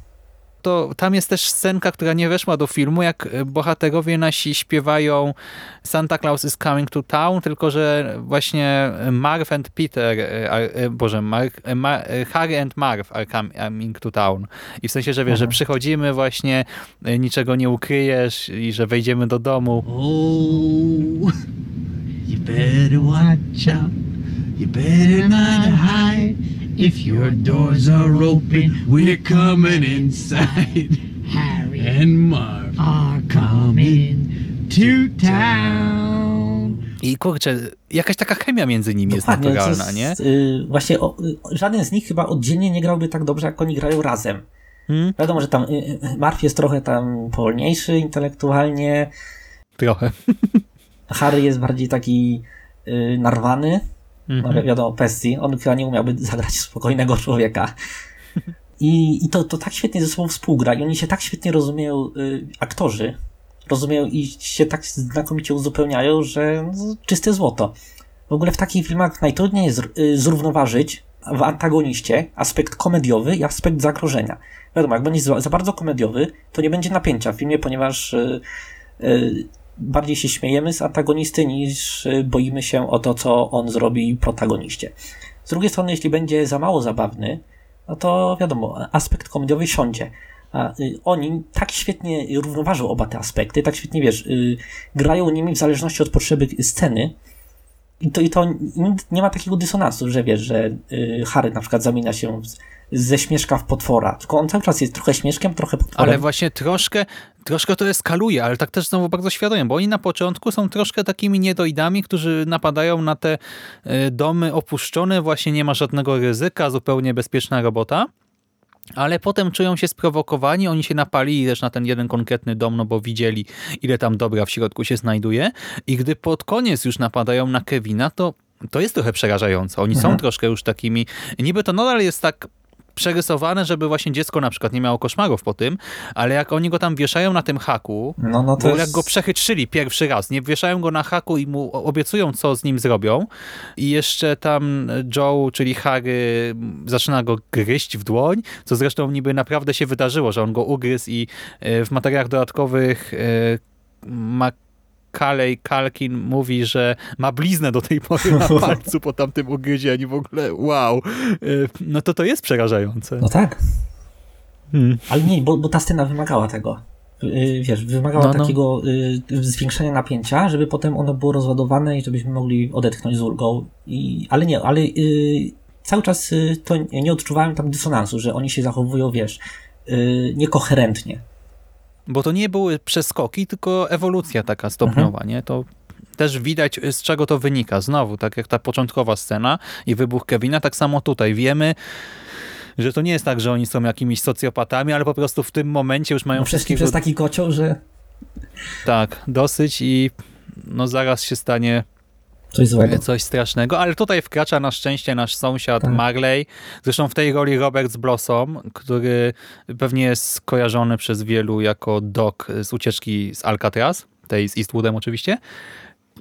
To tam jest też scenka, która nie weszła do filmu, jak y, bohaterowie nasi śpiewają Santa Claus is coming to town, tylko że właśnie Marv and Peter, are- y, boże, Mark, Ma, y, Harry and Marv are coming to town. I w sensie, że wiesz, że
Mhm.
przychodzimy właśnie, niczego nie ukryjesz i że wejdziemy do domu.
Oh, you better watch out. You better not hide. If your doors are open, we're coming inside. Harry and Marv are coming to town.
I kurczę, jakaś taka chemia między nimi jest
Dokładnie, to
naturalna,
jest,
nie?
y, właśnie o, y, żaden z nich chyba oddzielnie nie grałby tak dobrze, jak oni grają razem.
Hmm?
Wiadomo, że tam y, y, Marv jest trochę tam wolniejszy intelektualnie,
Trochę.
Harry jest bardziej taki y, narwany,
Mhm.
wi- wiadomo, Pesci, on chyba nie umiałby zagrać spokojnego człowieka. (laughs) I, i to, to tak świetnie ze sobą współgra i oni się tak świetnie rozumieją, y, aktorzy, rozumieją i się tak znakomicie uzupełniają, że no, czyste złoto. W ogóle w takich filmach najtrudniej jest y, zrównoważyć w antagoniście aspekt komediowy i aspekt zagrożenia. Wiadomo, jak będzie za, za bardzo komediowy, to nie będzie napięcia w filmie, ponieważ y, y, bardziej się śmiejemy z antagonisty niż y, boimy się o to, co on zrobi protagoniście. Z drugiej strony, jeśli będzie za mało zabawny, no to wiadomo, aspekt komediowy siądzie. A y, oni tak świetnie równoważą oba te aspekty, tak świetnie, wiesz, y, grają nimi w zależności od potrzeby sceny, i to, i to nie ma takiego dysonansu, że wiesz, że y, Harry na przykład zamienia się ze śmieszka w potwora. Tylko on cały czas jest trochę śmieszkiem, trochę potworem.
Ale właśnie troszkę, troszkę to eskaluje, ale tak też znowu bardzo świadomie, bo oni na początku są troszkę takimi niedoidami, którzy napadają na te y, domy opuszczone, właśnie nie ma żadnego ryzyka, zupełnie bezpieczna robota. Ale potem czują się sprowokowani, oni się napalili też na ten jeden konkretny dom, no bo widzieli, ile tam dobra w środku się znajduje. I gdy pod koniec już napadają na Kevina, to to jest trochę przerażające. Oni
Mhm.
są troszkę już takimi, niby to nadal jest tak przerysowane, żeby właśnie dziecko na przykład nie miało koszmarów po tym, ale jak oni go tam wieszają na tym haku,
no, no to jest...
jak go przechytrzyli pierwszy raz, nie wieszają go na haku i mu obiecują, co z nim zrobią i jeszcze tam Joe, czyli Harry, zaczyna go gryźć w dłoń, co zresztą niby naprawdę się wydarzyło, że on go ugryzł i e, w materiałach dodatkowych e, Macaulay Kalkin mówi, że ma bliznę do tej pory na (laughs) palcu po tamtym ugryzieniu w ogóle, wow. E, No to to jest przerażające.
No tak.
Hmm.
Ale nie, bo, bo ta scena wymagała tego. Y, Wiesz, wymagała
No, no.
takiego y, zwiększenia napięcia, żeby potem ono było rozładowane i żebyśmy mogli odetchnąć z ulgą. I, ale nie, ale y, cały czas y, to nie odczuwałem tam dysonansu, że oni się zachowują, wiesz, y, niekoherentnie.
Bo to nie były przeskoki, tylko ewolucja taka stopniowa,
Mhm.
nie? To też widać, z czego to wynika. Znowu, tak jak ta początkowa scena i wybuch Kevina, tak samo tutaj. Wiemy, że to nie jest tak, że oni są jakimiś socjopatami, ale po prostu w tym momencie już mają
No,
wszystkiego
przez taki kocioł, że
tak, dosyć i no zaraz się stanie
coś złego.
coś strasznego, ale tutaj wkracza na szczęście nasz sąsiad
Tak.
Marley, zresztą w tej roli Robert Blossom, który pewnie jest kojarzony przez wielu jako Doc z ucieczki z Alcatraz, tej z Eastwoodem oczywiście.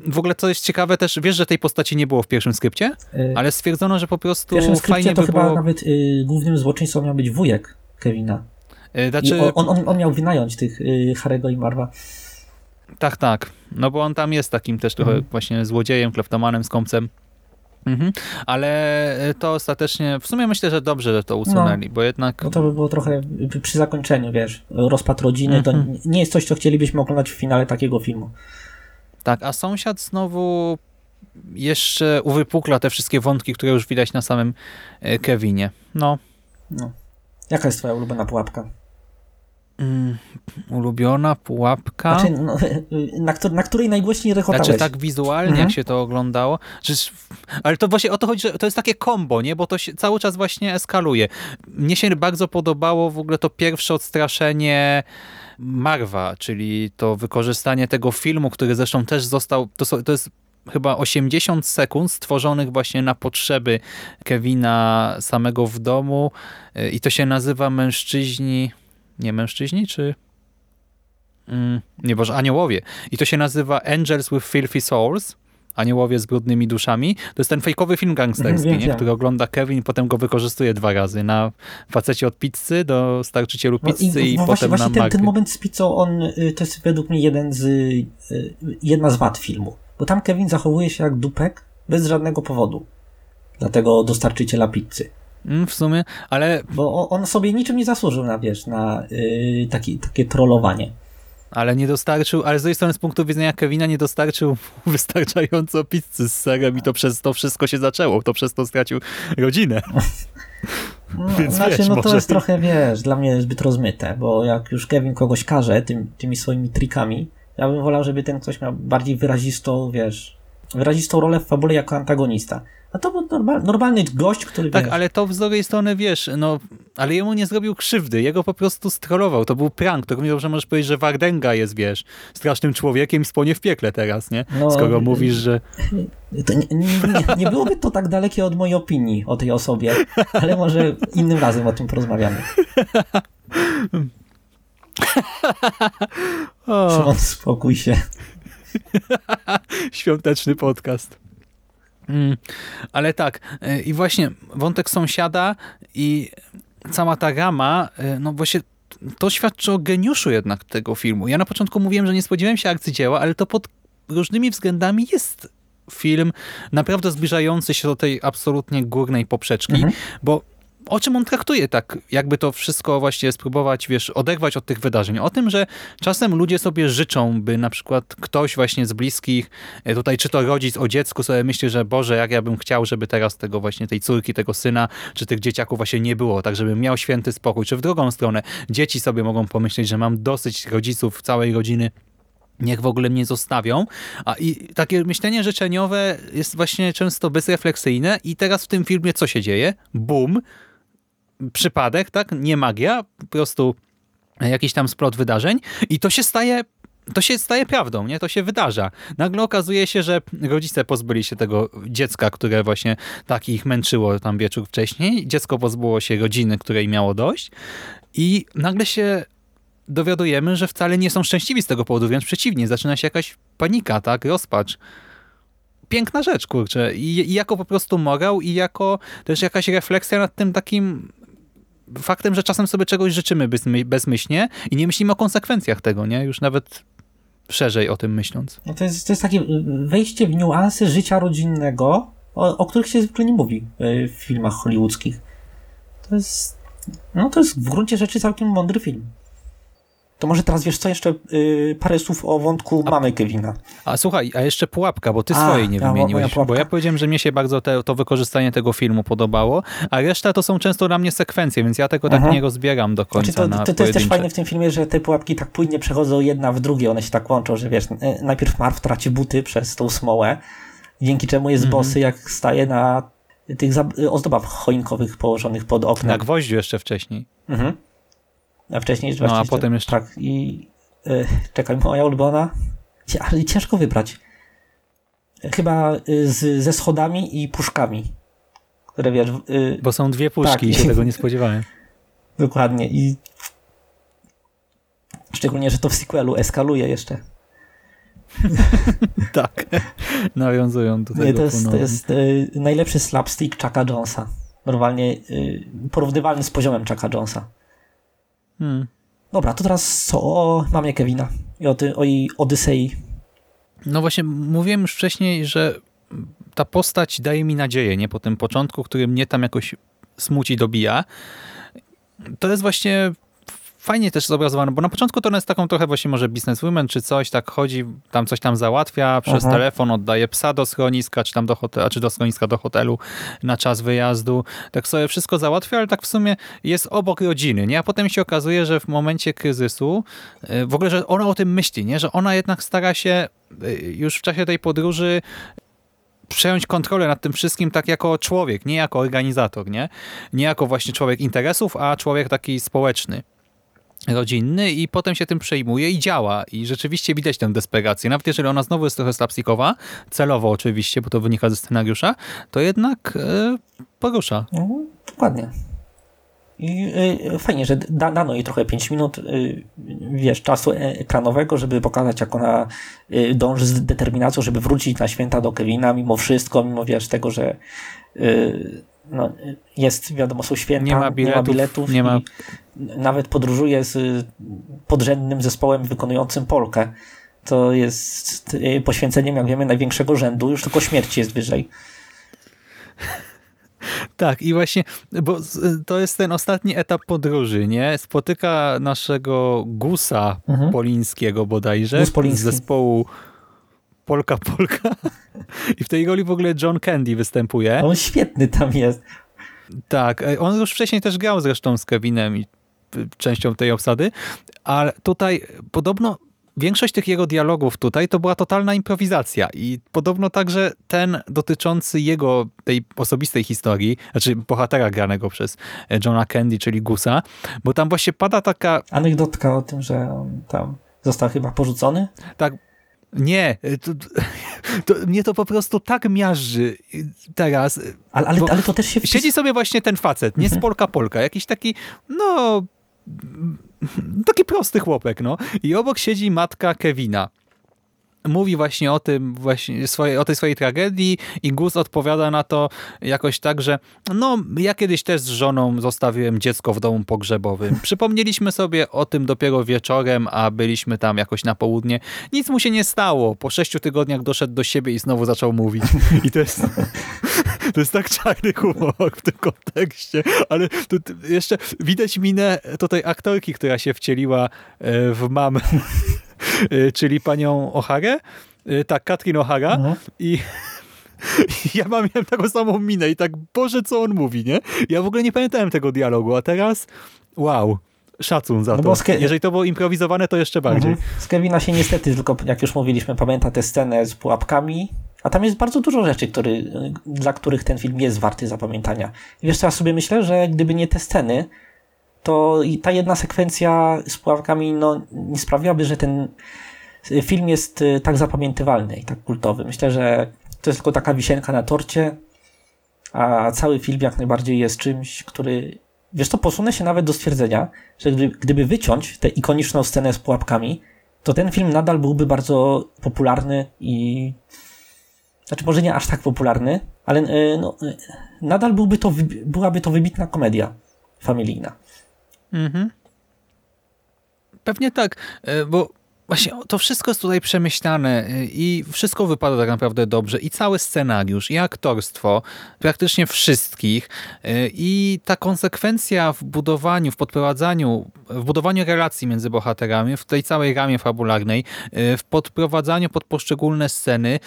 W ogóle co jest ciekawe też, wiesz, że tej postaci nie było w pierwszym skrypcie,
Y,
ale stwierdzono, że po
w
prostu
pierwszym
fajnie
skrypcie to
by
chyba
było...
nawet y, głównym złoczyńcą miał być wujek Kevina. I
Znaczy,
on, on, on miał wynająć tych y, Harego i Marwa.
Tak, tak. No bo on tam jest takim też trochę
Mhm.
właśnie złodziejem, kleptomanem, skąpcem. Mhm. Ale to ostatecznie, w sumie myślę, że dobrze, że to usunęli, bo jednak
No to by było trochę przy zakończeniu, wiesz, rozpad rodziny, to
Mhm.
nie jest coś, co chcielibyśmy oglądać w finale takiego filmu.
tak, a sąsiad znowu jeszcze uwypukla te wszystkie wątki, które już widać na samym e, Kevinie. No,
No. Jaka jest twoja ulubiona pułapka?
Mm, ulubiona pułapka.
Znaczy, no, (laughs) na, na której najgłośniej rechotałeś?
Znaczy tak wizualnie,
Mhm.
jak się to oglądało. Przecież, ale to właśnie o to chodzi, że to jest takie kombo, nie? Bo to się cały czas właśnie eskaluje. Mnie się bardzo podobało w ogóle to pierwsze odstraszenie Marwa, czyli to wykorzystanie tego filmu, który zresztą też został, to, to jest chyba 80 sekund stworzonych właśnie na potrzeby Kevina samego w domu Y, i to się nazywa Mężczyźni, nie Mężczyźni, czy... Mm, nie, Boże, Aniołowie. I to się nazywa Angels with Filthy Souls, Aniołowie z brudnymi duszami. To jest ten fejkowy film gangsterski, nie? który ogląda Kevin i potem go wykorzystuje dwa razy. Na facecie od pizzy do starczycielu
No
pizzy i,
no
potem
właśnie,
na
właśnie ten, ten moment z pizzą, on, y, to jest według mnie jeden z, y, jedna z wad filmu. Bo tam Kevin zachowuje się jak dupek bez żadnego powodu. Dla tego dostarczyciela pizzy.
Mm, w sumie, ale,
Bo on sobie niczym nie zasłużył na, wiesz, na y, taki, takie trollowanie.
ale nie dostarczył, ale z drugiej strony z punktu widzenia Kevina nie dostarczył (laughs) wystarczająco pizzy z serem i to przez to wszystko się zaczęło. To przez to stracił rodzinę.
No, (laughs)
Więc
znaczy,
wiesz,
no to
może-
jest trochę, wiesz, dla mnie zbyt rozmyte, bo jak już Kevin kogoś karze tym, tymi swoimi trikami, ja bym wolał, żeby ten ktoś miał bardziej wyrazistą, wiesz, wyrazistą rolę w fabule jako antagonista. A to był normal, normalny gość, który,
Tak,
wiesz,
ale to z drugiej strony, wiesz, no, ale jemu nie zrobił krzywdy, jego po prostu strollował. To był prank, to równie dobrze możesz powiedzieć, że Wardenga jest, wiesz, strasznym człowiekiem i spłonie w piekle teraz, nie?
No,
Skoro mówisz, że
nie, nie, nie, byłoby to tak dalekie od mojej opinii o tej osobie, ale może innym razem o tym porozmawiamy. (laughs) Szymon, spokój się. (laughs)
świąteczny podcast. Mm, ale tak, y, i właśnie wątek sąsiada i cała ta rama, y, no właśnie to świadczy o geniuszu jednak tego filmu. Ja na początku mówiłem, że nie spodziewałem się arcydzieła, ale to pod różnymi względami jest film naprawdę zbliżający się do tej absolutnie górnej poprzeczki,
Mhm.
bo o czym on traktuje tak, jakby to wszystko właśnie spróbować, wiesz, oderwać od tych wydarzeń. O tym, że czasem ludzie sobie życzą, by na przykład ktoś właśnie z bliskich, e, tutaj czy to rodzic o dziecku sobie myśli, że Boże, jak ja bym chciał, żeby teraz tego właśnie, tej córki, tego syna, czy tych dzieciaków właśnie nie było, tak żeby miał święty spokój, czy w drugą stronę dzieci sobie mogą pomyśleć, że mam dosyć rodziców, całej rodziny, niech w ogóle mnie zostawią. A i takie myślenie życzeniowe jest właśnie często bezrefleksyjne i teraz w tym filmie co się dzieje? Boom, przypadek, tak? Nie magia, po prostu jakiś tam splot wydarzeń i to się staje to się staje prawdą, nie? To się wydarza. Nagle okazuje się, że rodzice pozbyli się tego dziecka, które właśnie tak ich męczyło tam wieczór wcześniej. Dziecko pozbyło się rodziny, której miało dość i nagle się dowiadujemy, że wcale nie są szczęśliwi z tego powodu, wręcz przeciwnie, zaczyna się jakaś panika, tak? Rozpacz. Piękna rzecz, kurczę. I, I jako po prostu morał i jako też jakaś refleksja nad tym takim faktem, że czasem sobie czegoś życzymy bezmy- bezmyślnie i nie myślimy o konsekwencjach tego, nie? Już nawet szerzej o tym myśląc.
No to, jest, to jest takie wejście w niuanse życia rodzinnego, o, o których się zwykle nie mówi y, w filmach hollywoodzkich. To jest No to jest w gruncie rzeczy całkiem mądry film. To może teraz wiesz co, jeszcze y, parę słów o wątku mamy Kevina.
A słuchaj, a jeszcze pułapka, bo ty
A,
swojej nie
ja-
wymieniłeś, bo ja powiedziałem, że mnie się bardzo te, to wykorzystanie tego filmu podobało, a reszta to są często dla mnie sekwencje, więc ja tego tak
Mhm.
nie rozbieram do końca
Znaczy to,
na
to, to jest też fajne w tym filmie, że te pułapki tak płynnie przechodzą jedna w drugie, one się tak łączą, że wiesz, y, najpierw Marv traci buty przez tą smołę, dzięki czemu jest
Mhm.
bosy, jak staje na tych ozdobach choinkowych położonych pod oknem.
Na gwoździu jeszcze wcześniej.
Mhm. A wcześniej
No, a potem jeszcze-
Tak, i y, czekaj, moja ulubiona. Ale ciężko wybrać. Chyba y, z, ze schodami i puszkami. Które wiesz, y,
Bo są dwie puszki
Tak.
i się tego nie (laughs) spodziewałem.
dokładnie. I szczególnie, że to w sequelu eskaluje jeszcze. (laughs)
tak. Nawiązują do tego
Nie, to jest, to jest y, najlepszy slapstick Chucka Jonesa. Normalnie y, porównywalny z poziomem Chucka Jonesa.
Hmm.
Dobra, to teraz co o mamie Kevina i o, ty, o jej Odysei.
No właśnie, mówiłem już wcześniej, że ta postać daje mi nadzieję, nie? Po tym początku, który mnie tam jakoś smuci, dobija. To jest właśnie fajnie też zobrazowane, bo na początku to ona jest taką trochę właśnie może businesswoman czy coś, tak chodzi, tam coś tam załatwia, przez
Aha.
telefon oddaje psa do schroniska, czy tam do hotelu, czy do schroniska do hotelu na czas wyjazdu. Tak sobie wszystko załatwia, ale tak w sumie jest obok rodziny, nie? A potem się okazuje, że w momencie kryzysu, y, w ogóle, że ona o tym myśli, nie? Że ona jednak stara się y, już w czasie tej podróży przejąć kontrolę nad tym wszystkim tak jako człowiek, nie jako organizator, nie? Nie jako właśnie człowiek interesów, a człowiek taki społeczny rodzinny i potem się tym przejmuje i działa. I rzeczywiście widać tę desperację. Nawet jeżeli ona znowu jest trochę slapstickowa, celowo oczywiście, bo to wynika ze scenariusza, to jednak e, porusza.
No, dokładnie. I y, fajnie, że da, dano jej trochę 5 minut, y, wiesz, czasu e- ekranowego, żeby pokazać, jak ona dąży z determinacją, żeby wrócić na święta do Kevina, mimo wszystko, mimo, wiesz, tego, że no, y, jest, wiadomo, są święta,
Nie ma biletów, nie ma-
i nawet podróżuje z y, podrzędnym zespołem wykonującym Polkę. To jest y, poświęceniem, jak wiemy, największego rzędu, już tylko śmierć jest wyżej. (laughs)
Tak, i właśnie, bo z- to jest ten ostatni etap podróży, nie? Spotyka naszego Gusa
Mhm.
Polińskiego bodajże
Gus Poliński.
z zespołu Polka Polka i w tej roli w ogóle John Candy występuje.
On świetny tam jest.
Tak, e, on już wcześniej też grał zresztą z Kevinem i y, częścią tej obsady, ale tutaj podobno większość tych jego dialogów tutaj to była totalna improwizacja i podobno także ten dotyczący jego, tej osobistej historii, znaczy bohatera granego przez e, Johna Candy, czyli Gusa, bo tam właśnie pada taka,
Anegdotka o tym, że on tam został chyba porzucony.
tak, nie, e, to, (laughs) to, mnie to po prostu tak miażdży teraz,
Ale, ale,
Bo
ale to też się
Siedzi sobie właśnie ten facet, nie z Polka Polka, jakiś taki, no, (laughs) taki prosty chłopek, no. I obok siedzi matka Kevina. Mówi właśnie o tym, właśnie swojej, o tej swojej tragedii i Gus odpowiada na to jakoś tak, że no, ja kiedyś też z żoną zostawiłem dziecko w domu pogrzebowym. (laughs) Przypomnieliśmy sobie o tym dopiero wieczorem, a byliśmy tam jakoś na południe. Nic mu się nie stało. Po sześciu tygodniach doszedł do siebie i znowu zaczął mówić. (laughs) I to jest... (laughs) To jest tak czarny humor w tym kontekście, ale tu jeszcze widać minę tutaj aktorki, która się wcieliła e, w mamę, (laughs) czyli panią O'Harę. E, Tak, Katrin O'Hara.
Mhm.
I (laughs) ja mam miałem taką samą minę i tak, Boże, co on mówi, nie? Ja w ogóle nie pamiętałem tego dialogu, a teraz wow, szacun za
No
to. Jeżeli to było improwizowane, to jeszcze bardziej.
Mhm. Z Kevina się niestety, tylko jak już mówiliśmy, pamięta tę scenę z pułapkami, a tam jest bardzo dużo rzeczy, który, dla których ten film jest warty zapamiętania. I wiesz co, ja sobie myślę, że gdyby nie te sceny, to ta jedna sekwencja z pułapkami no, nie sprawiłaby, że ten film jest y, tak zapamiętywalny i tak kultowy. Myślę, że to jest tylko taka wisienka na torcie, a cały film jak najbardziej jest czymś, który Wiesz to posunę się nawet do stwierdzenia, że gdy, gdyby wyciąć tę ikoniczną scenę z pułapkami, to ten film nadal byłby bardzo popularny i. Znaczy, może nie aż tak popularny, ale y, no, y, nadal byłby to, byłaby to wybitna komedia familijna.
Mhm. Pewnie tak, e, bo Właśnie to wszystko jest tutaj przemyślane y, i wszystko wypada tak naprawdę dobrze. I cały scenariusz, i aktorstwo, praktycznie wszystkich. y, I ta konsekwencja w budowaniu, w podprowadzaniu, w budowaniu relacji między bohaterami, w tej całej ramie fabularnej, w podprowadzaniu pod poszczególne sceny.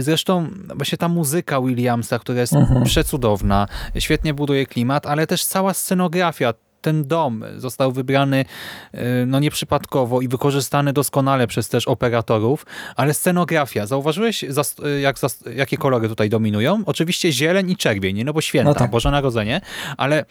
Zresztą właśnie ta muzyka Williamsa, która jest przecudowna, świetnie buduje klimat, ale też cała scenografia, ten dom został wybrany y, no nieprzypadkowo i wykorzystany doskonale przez też operatorów, ale scenografia, zauważyłeś y, jak jakie kolory tutaj dominują? Oczywiście zieleń i czerwień, no bo święta,
No tak.
Boże Narodzenie, ale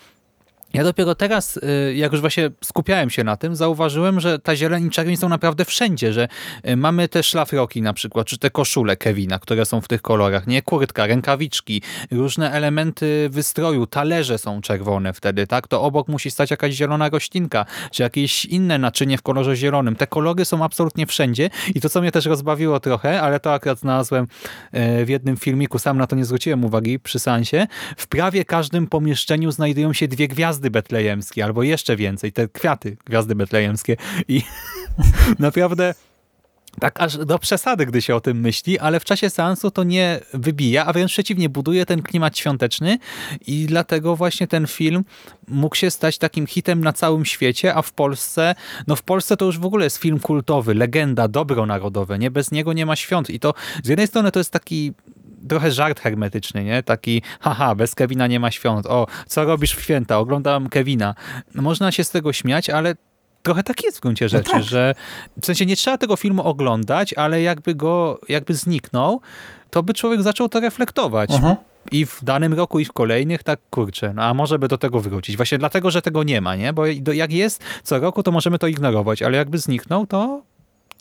ja dopiero teraz, y, jak już właśnie skupiałem się na tym, zauważyłem, że ta zieleń i czerwień są naprawdę wszędzie, że y, mamy te szlafroki na przykład, czy te koszule Kevina, które są w tych kolorach, nie? Kurtka, rękawiczki, różne elementy wystroju, talerze są czerwone wtedy, tak? To obok musi stać jakaś zielona roślinka, czy jakieś inne naczynie w kolorze zielonym. Te kolory są absolutnie wszędzie i to, co mnie też rozbawiło trochę, ale to akurat znalazłem e, w jednym filmiku, sam na to nie zwróciłem uwagi przy sansie, w prawie każdym pomieszczeniu znajdują się dwie gwiazdy betlejemskie, albo jeszcze więcej, te kwiaty gwiazdy betlejemskie i (laughs) naprawdę tak aż do przesady, gdy się o tym myśli, ale w czasie seansu to nie wybija, a wręcz przeciwnie, buduje ten klimat świąteczny i dlatego właśnie ten film mógł się stać takim hitem na całym świecie, a w Polsce, no w Polsce to już w ogóle jest film kultowy, legenda, dobro narodowe, nie? Bez niego nie ma świąt i to z jednej strony to jest taki trochę żart hermetyczny, nie? Taki, haha, bez Kevina nie ma świąt. O, co robisz w święta? Oglądam Kevina. No, można się z tego śmiać, ale trochę tak jest w gruncie rzeczy,
tak.
że w sensie nie trzeba tego filmu oglądać, ale jakby go, jakby zniknął, to by człowiek zaczął to reflektować.
Mhm.
I w danym roku, i w kolejnych, tak kurczę, no a może by do tego wrócić. Właśnie dlatego, że tego nie ma, nie? Bo jak jest co roku, to możemy to ignorować, ale jakby zniknął, to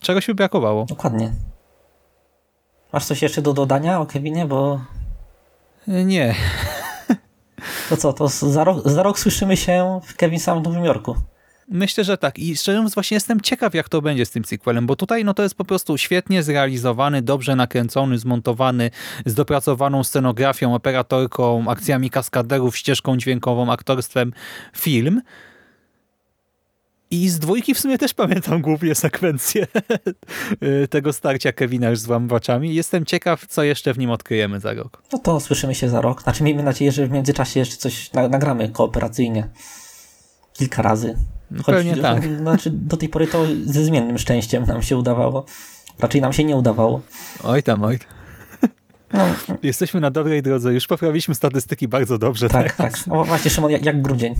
czegoś by brakowało.
Dokładnie. Masz coś jeszcze do dodania o Kevinie? Bo
Nie,
to co, to za rok, za rok słyszymy się w Kevin Sam w Nowym Jorku.
Myślę, że tak. I szczerze mówiąc, właśnie jestem ciekaw, jak to będzie z tym sequelem, bo tutaj no, to jest po prostu świetnie zrealizowany, dobrze nakręcony, zmontowany, z dopracowaną scenografią, operatorką, akcjami kaskaderów, ścieżką dźwiękową, aktorstwem film. I z dwójki w sumie też pamiętam głównie sekwencję (laughs) tego starcia Kevina już z łamwaczami. Jestem ciekaw, co jeszcze w nim odkryjemy za rok.
No to słyszymy się za rok. Znaczy miejmy nadzieję, że w międzyczasie jeszcze coś na, nagramy kooperacyjnie. Kilka razy.
No pewnie tak.
Znaczy do tej pory to ze zmiennym szczęściem nam się udawało. Raczej nam się nie udawało.
Oj tam, oj.
No,
Jesteśmy na dobrej drodze. Już poprawiliśmy statystyki bardzo dobrze.
tak,
teraz.
tak. O, właśnie Szymon, jak, jak grudzień?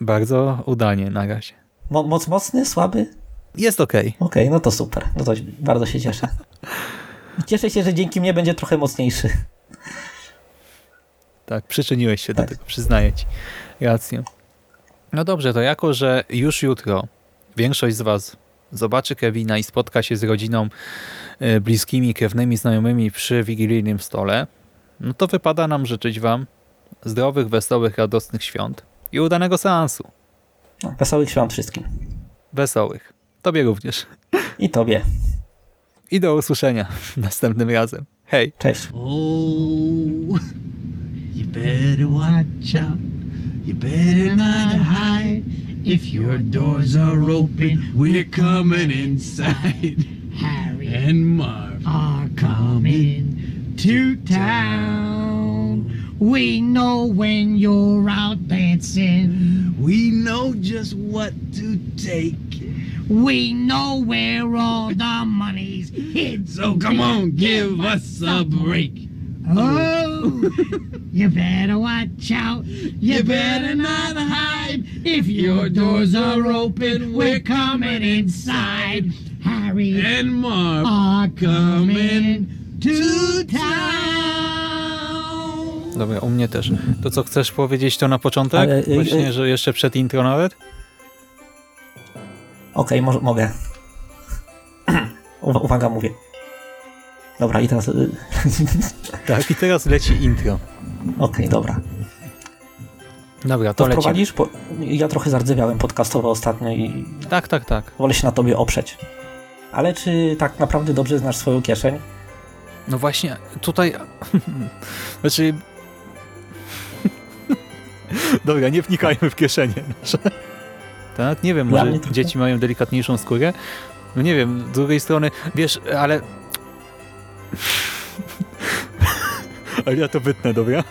Bardzo udanie na razie.
Mo, moc mocny, słaby?
Jest okej.
Okej, no to super. No to bardzo się cieszę. Cieszę się, że dzięki mnie będzie trochę mocniejszy.
Tak, przyczyniłeś się
Tak.
do tego, przyznaję ci rację. No dobrze, to jako, że już jutro większość z was zobaczy Kevina i spotka się z rodziną, e, bliskimi, krewnymi, znajomymi przy wigilijnym stole, no to wypada nam życzyć wam zdrowych, wesołych, radosnych świąt i udanego seansu.
No, wesołych świąt wszystkim.
Wesołych. Tobie również.
I tobie.
I do usłyszenia (laughs) następnym razem. Hej!
Cześć.
Oh, you better watch out. You better not hide. If your doors are open, we're coming inside. Harry and Marv are coming to town. We know when you're out dancing. We know just what to take. We know where all the money's hid. So come on, give us a break. Oh, you better watch out. You better not hide. If your doors are open, we're coming inside. Harry and Marv are coming to town.
Dobra, u mnie też. To co chcesz powiedzieć to na początek?
Ale, y,
Właśnie,
y-
że jeszcze przed intro nawet?
Okej, może mogę. Uwa- Uwaga, mówię. Dobra, i teraz. y, (laughs)
Tak, i teraz leci intro.
Okej, dobra.
Dobra,
To
to?
Bo ja trochę zardzewiałem podcastowo ostatnio i
Tak, tak, tak.
wolę się na tobie oprzeć. Ale czy tak naprawdę dobrze znasz swoją kieszeń?
No właśnie, tutaj... (laughs) znaczy... Dobra, nie wnikajmy w kieszenie nasze. Tak, nie wiem, może
trochę.
dzieci mają delikatniejszą skórę, No nie wiem, z drugiej strony, wiesz, ale... (laughs) ale ja to wytnę, dobra?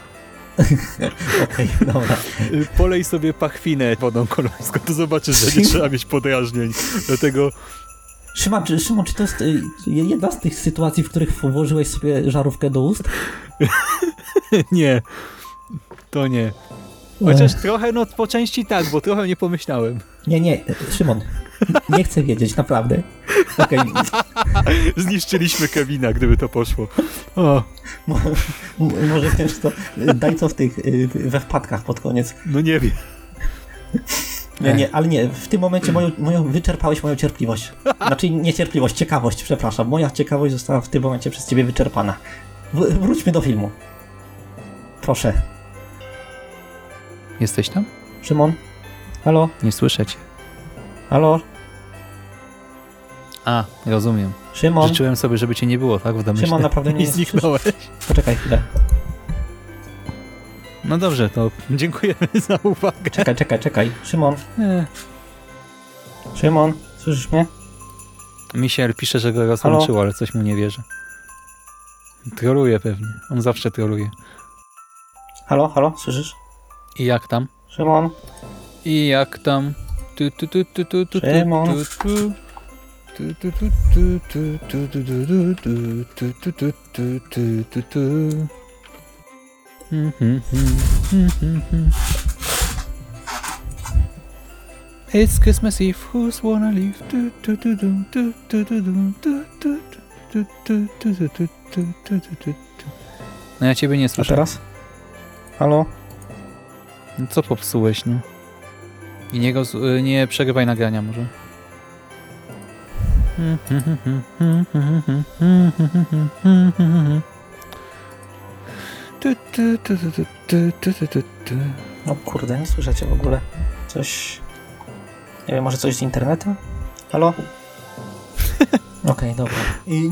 (laughs)
Okej, dobra.
Y, Polej sobie pachwinę wodą kolońską, to zobaczysz, że nie trzeba mieć podrażnień. Dlatego
Szymon czy, Szymon, czy to jest y, jedna z tych sytuacji, w których włożyłeś sobie żarówkę do ust? (laughs)
nie, to nie. Chociaż trochę, no po części tak, bo trochę nie pomyślałem.
Nie, nie, Szymon, nie chcę wiedzieć, naprawdę. Okej, (laughs)
Zniszczyliśmy Kevina, gdyby to poszło. O,
mo- może też to, daj co w tych, y, we wpadkach pod koniec.
no nie wiem.
Nie, nie, ale nie, w tym momencie moją, moją, wyczerpałeś moją cierpliwość. Znaczy nie cierpliwość, ciekawość, przepraszam. Moja ciekawość została w tym momencie przez ciebie wyczerpana. W, wróćmy do filmu. Proszę.
Jesteś tam?
Szymon? Halo?
Nie słyszę cię.
Halo?
A, rozumiem.
Szymon?
Życzyłem sobie, żeby cię nie było, tak? W domyśle.
Szymon, naprawdę (laughs) nie
I
jest-
zniknąłeś.
Poczekaj chwilę.
No dobrze, to dziękujemy (laughs) za uwagę.
Czekaj, czekaj, czekaj. Szymon?
Nie.
Szymon? Słyszysz mnie?
Misiel pisze, że go rozłączyło, ale coś mu nie wierzy. Troluje pewnie. On zawsze troluje.
Halo, halo? Słyszysz?
I jak tam?
Szymon?
I jak tam? Tu, tu, tu, tu, tu, tu, tu,
Szymon.
tu, tu. Tu, tu, tu, tu, tu, tu, tu, tu, tu, tu, tu, tu, tu, tu, tu, tu. Mhm, mhm, mhm, mhm. It's Christmas Eve, who's wanna leave? Tu, tu, tu, tu, tu, tu, tu, tu, tu, tu, tu, tu, tu, tu, tu, tu, tu, tu, tu. No ja ciebie nie
A
słyszę.
teraz? Halo?
Co popsułeś, no I nie, y, nie przegrywaj nagrania może.
No kurde, nie słyszycie w ogóle. Coś... Nie wiem, może coś z internetem? Halo? (laughs) Okej, okay, dobra. Nie,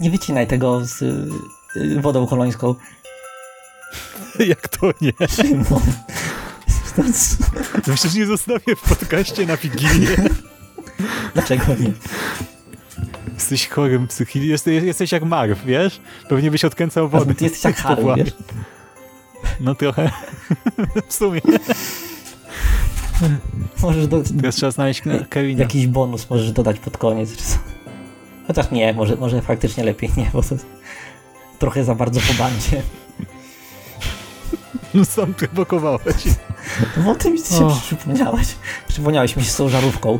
nie, wycinaj tego z y, wodą kolońską. (laughs)
Jak to nie? (laughs) Myślę, że nie zostawię w podcaście na Wigilię. (laughs)
Dlaczego nie?
Jesteś chorym psychicznie. Jesteś, jesteś jak Marv, wiesz? Pewnie byś odkręcał wodę.
Ty jesteś jak Harry, wiesz?
No trochę. w sumie.
Możesz do,
Teraz trzeba znaleźć Kevina.
jakiś bonus możesz dodać pod koniec, czy co? Chociaż nie, może, może faktycznie lepiej nie, bo to trochę za bardzo po bandzie.
No sam prowokowałeś.
No ty mi się przypomniałeś. Przypomniałeś mi się z tą żarówką.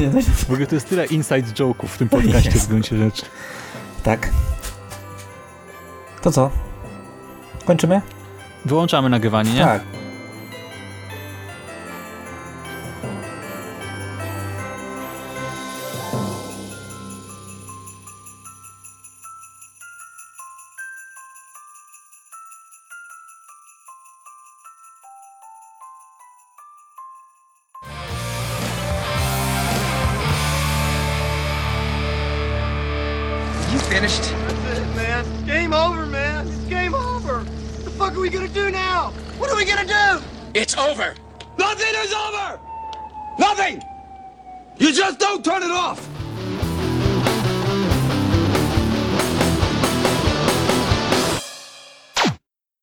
Nie, no,
W ogóle to jest tyle inside joke'ów w tym podcaście w gruncie rzeczy.
tak. To co? Kończymy?
Wyłączamy nagrywanie, nie?
Tak.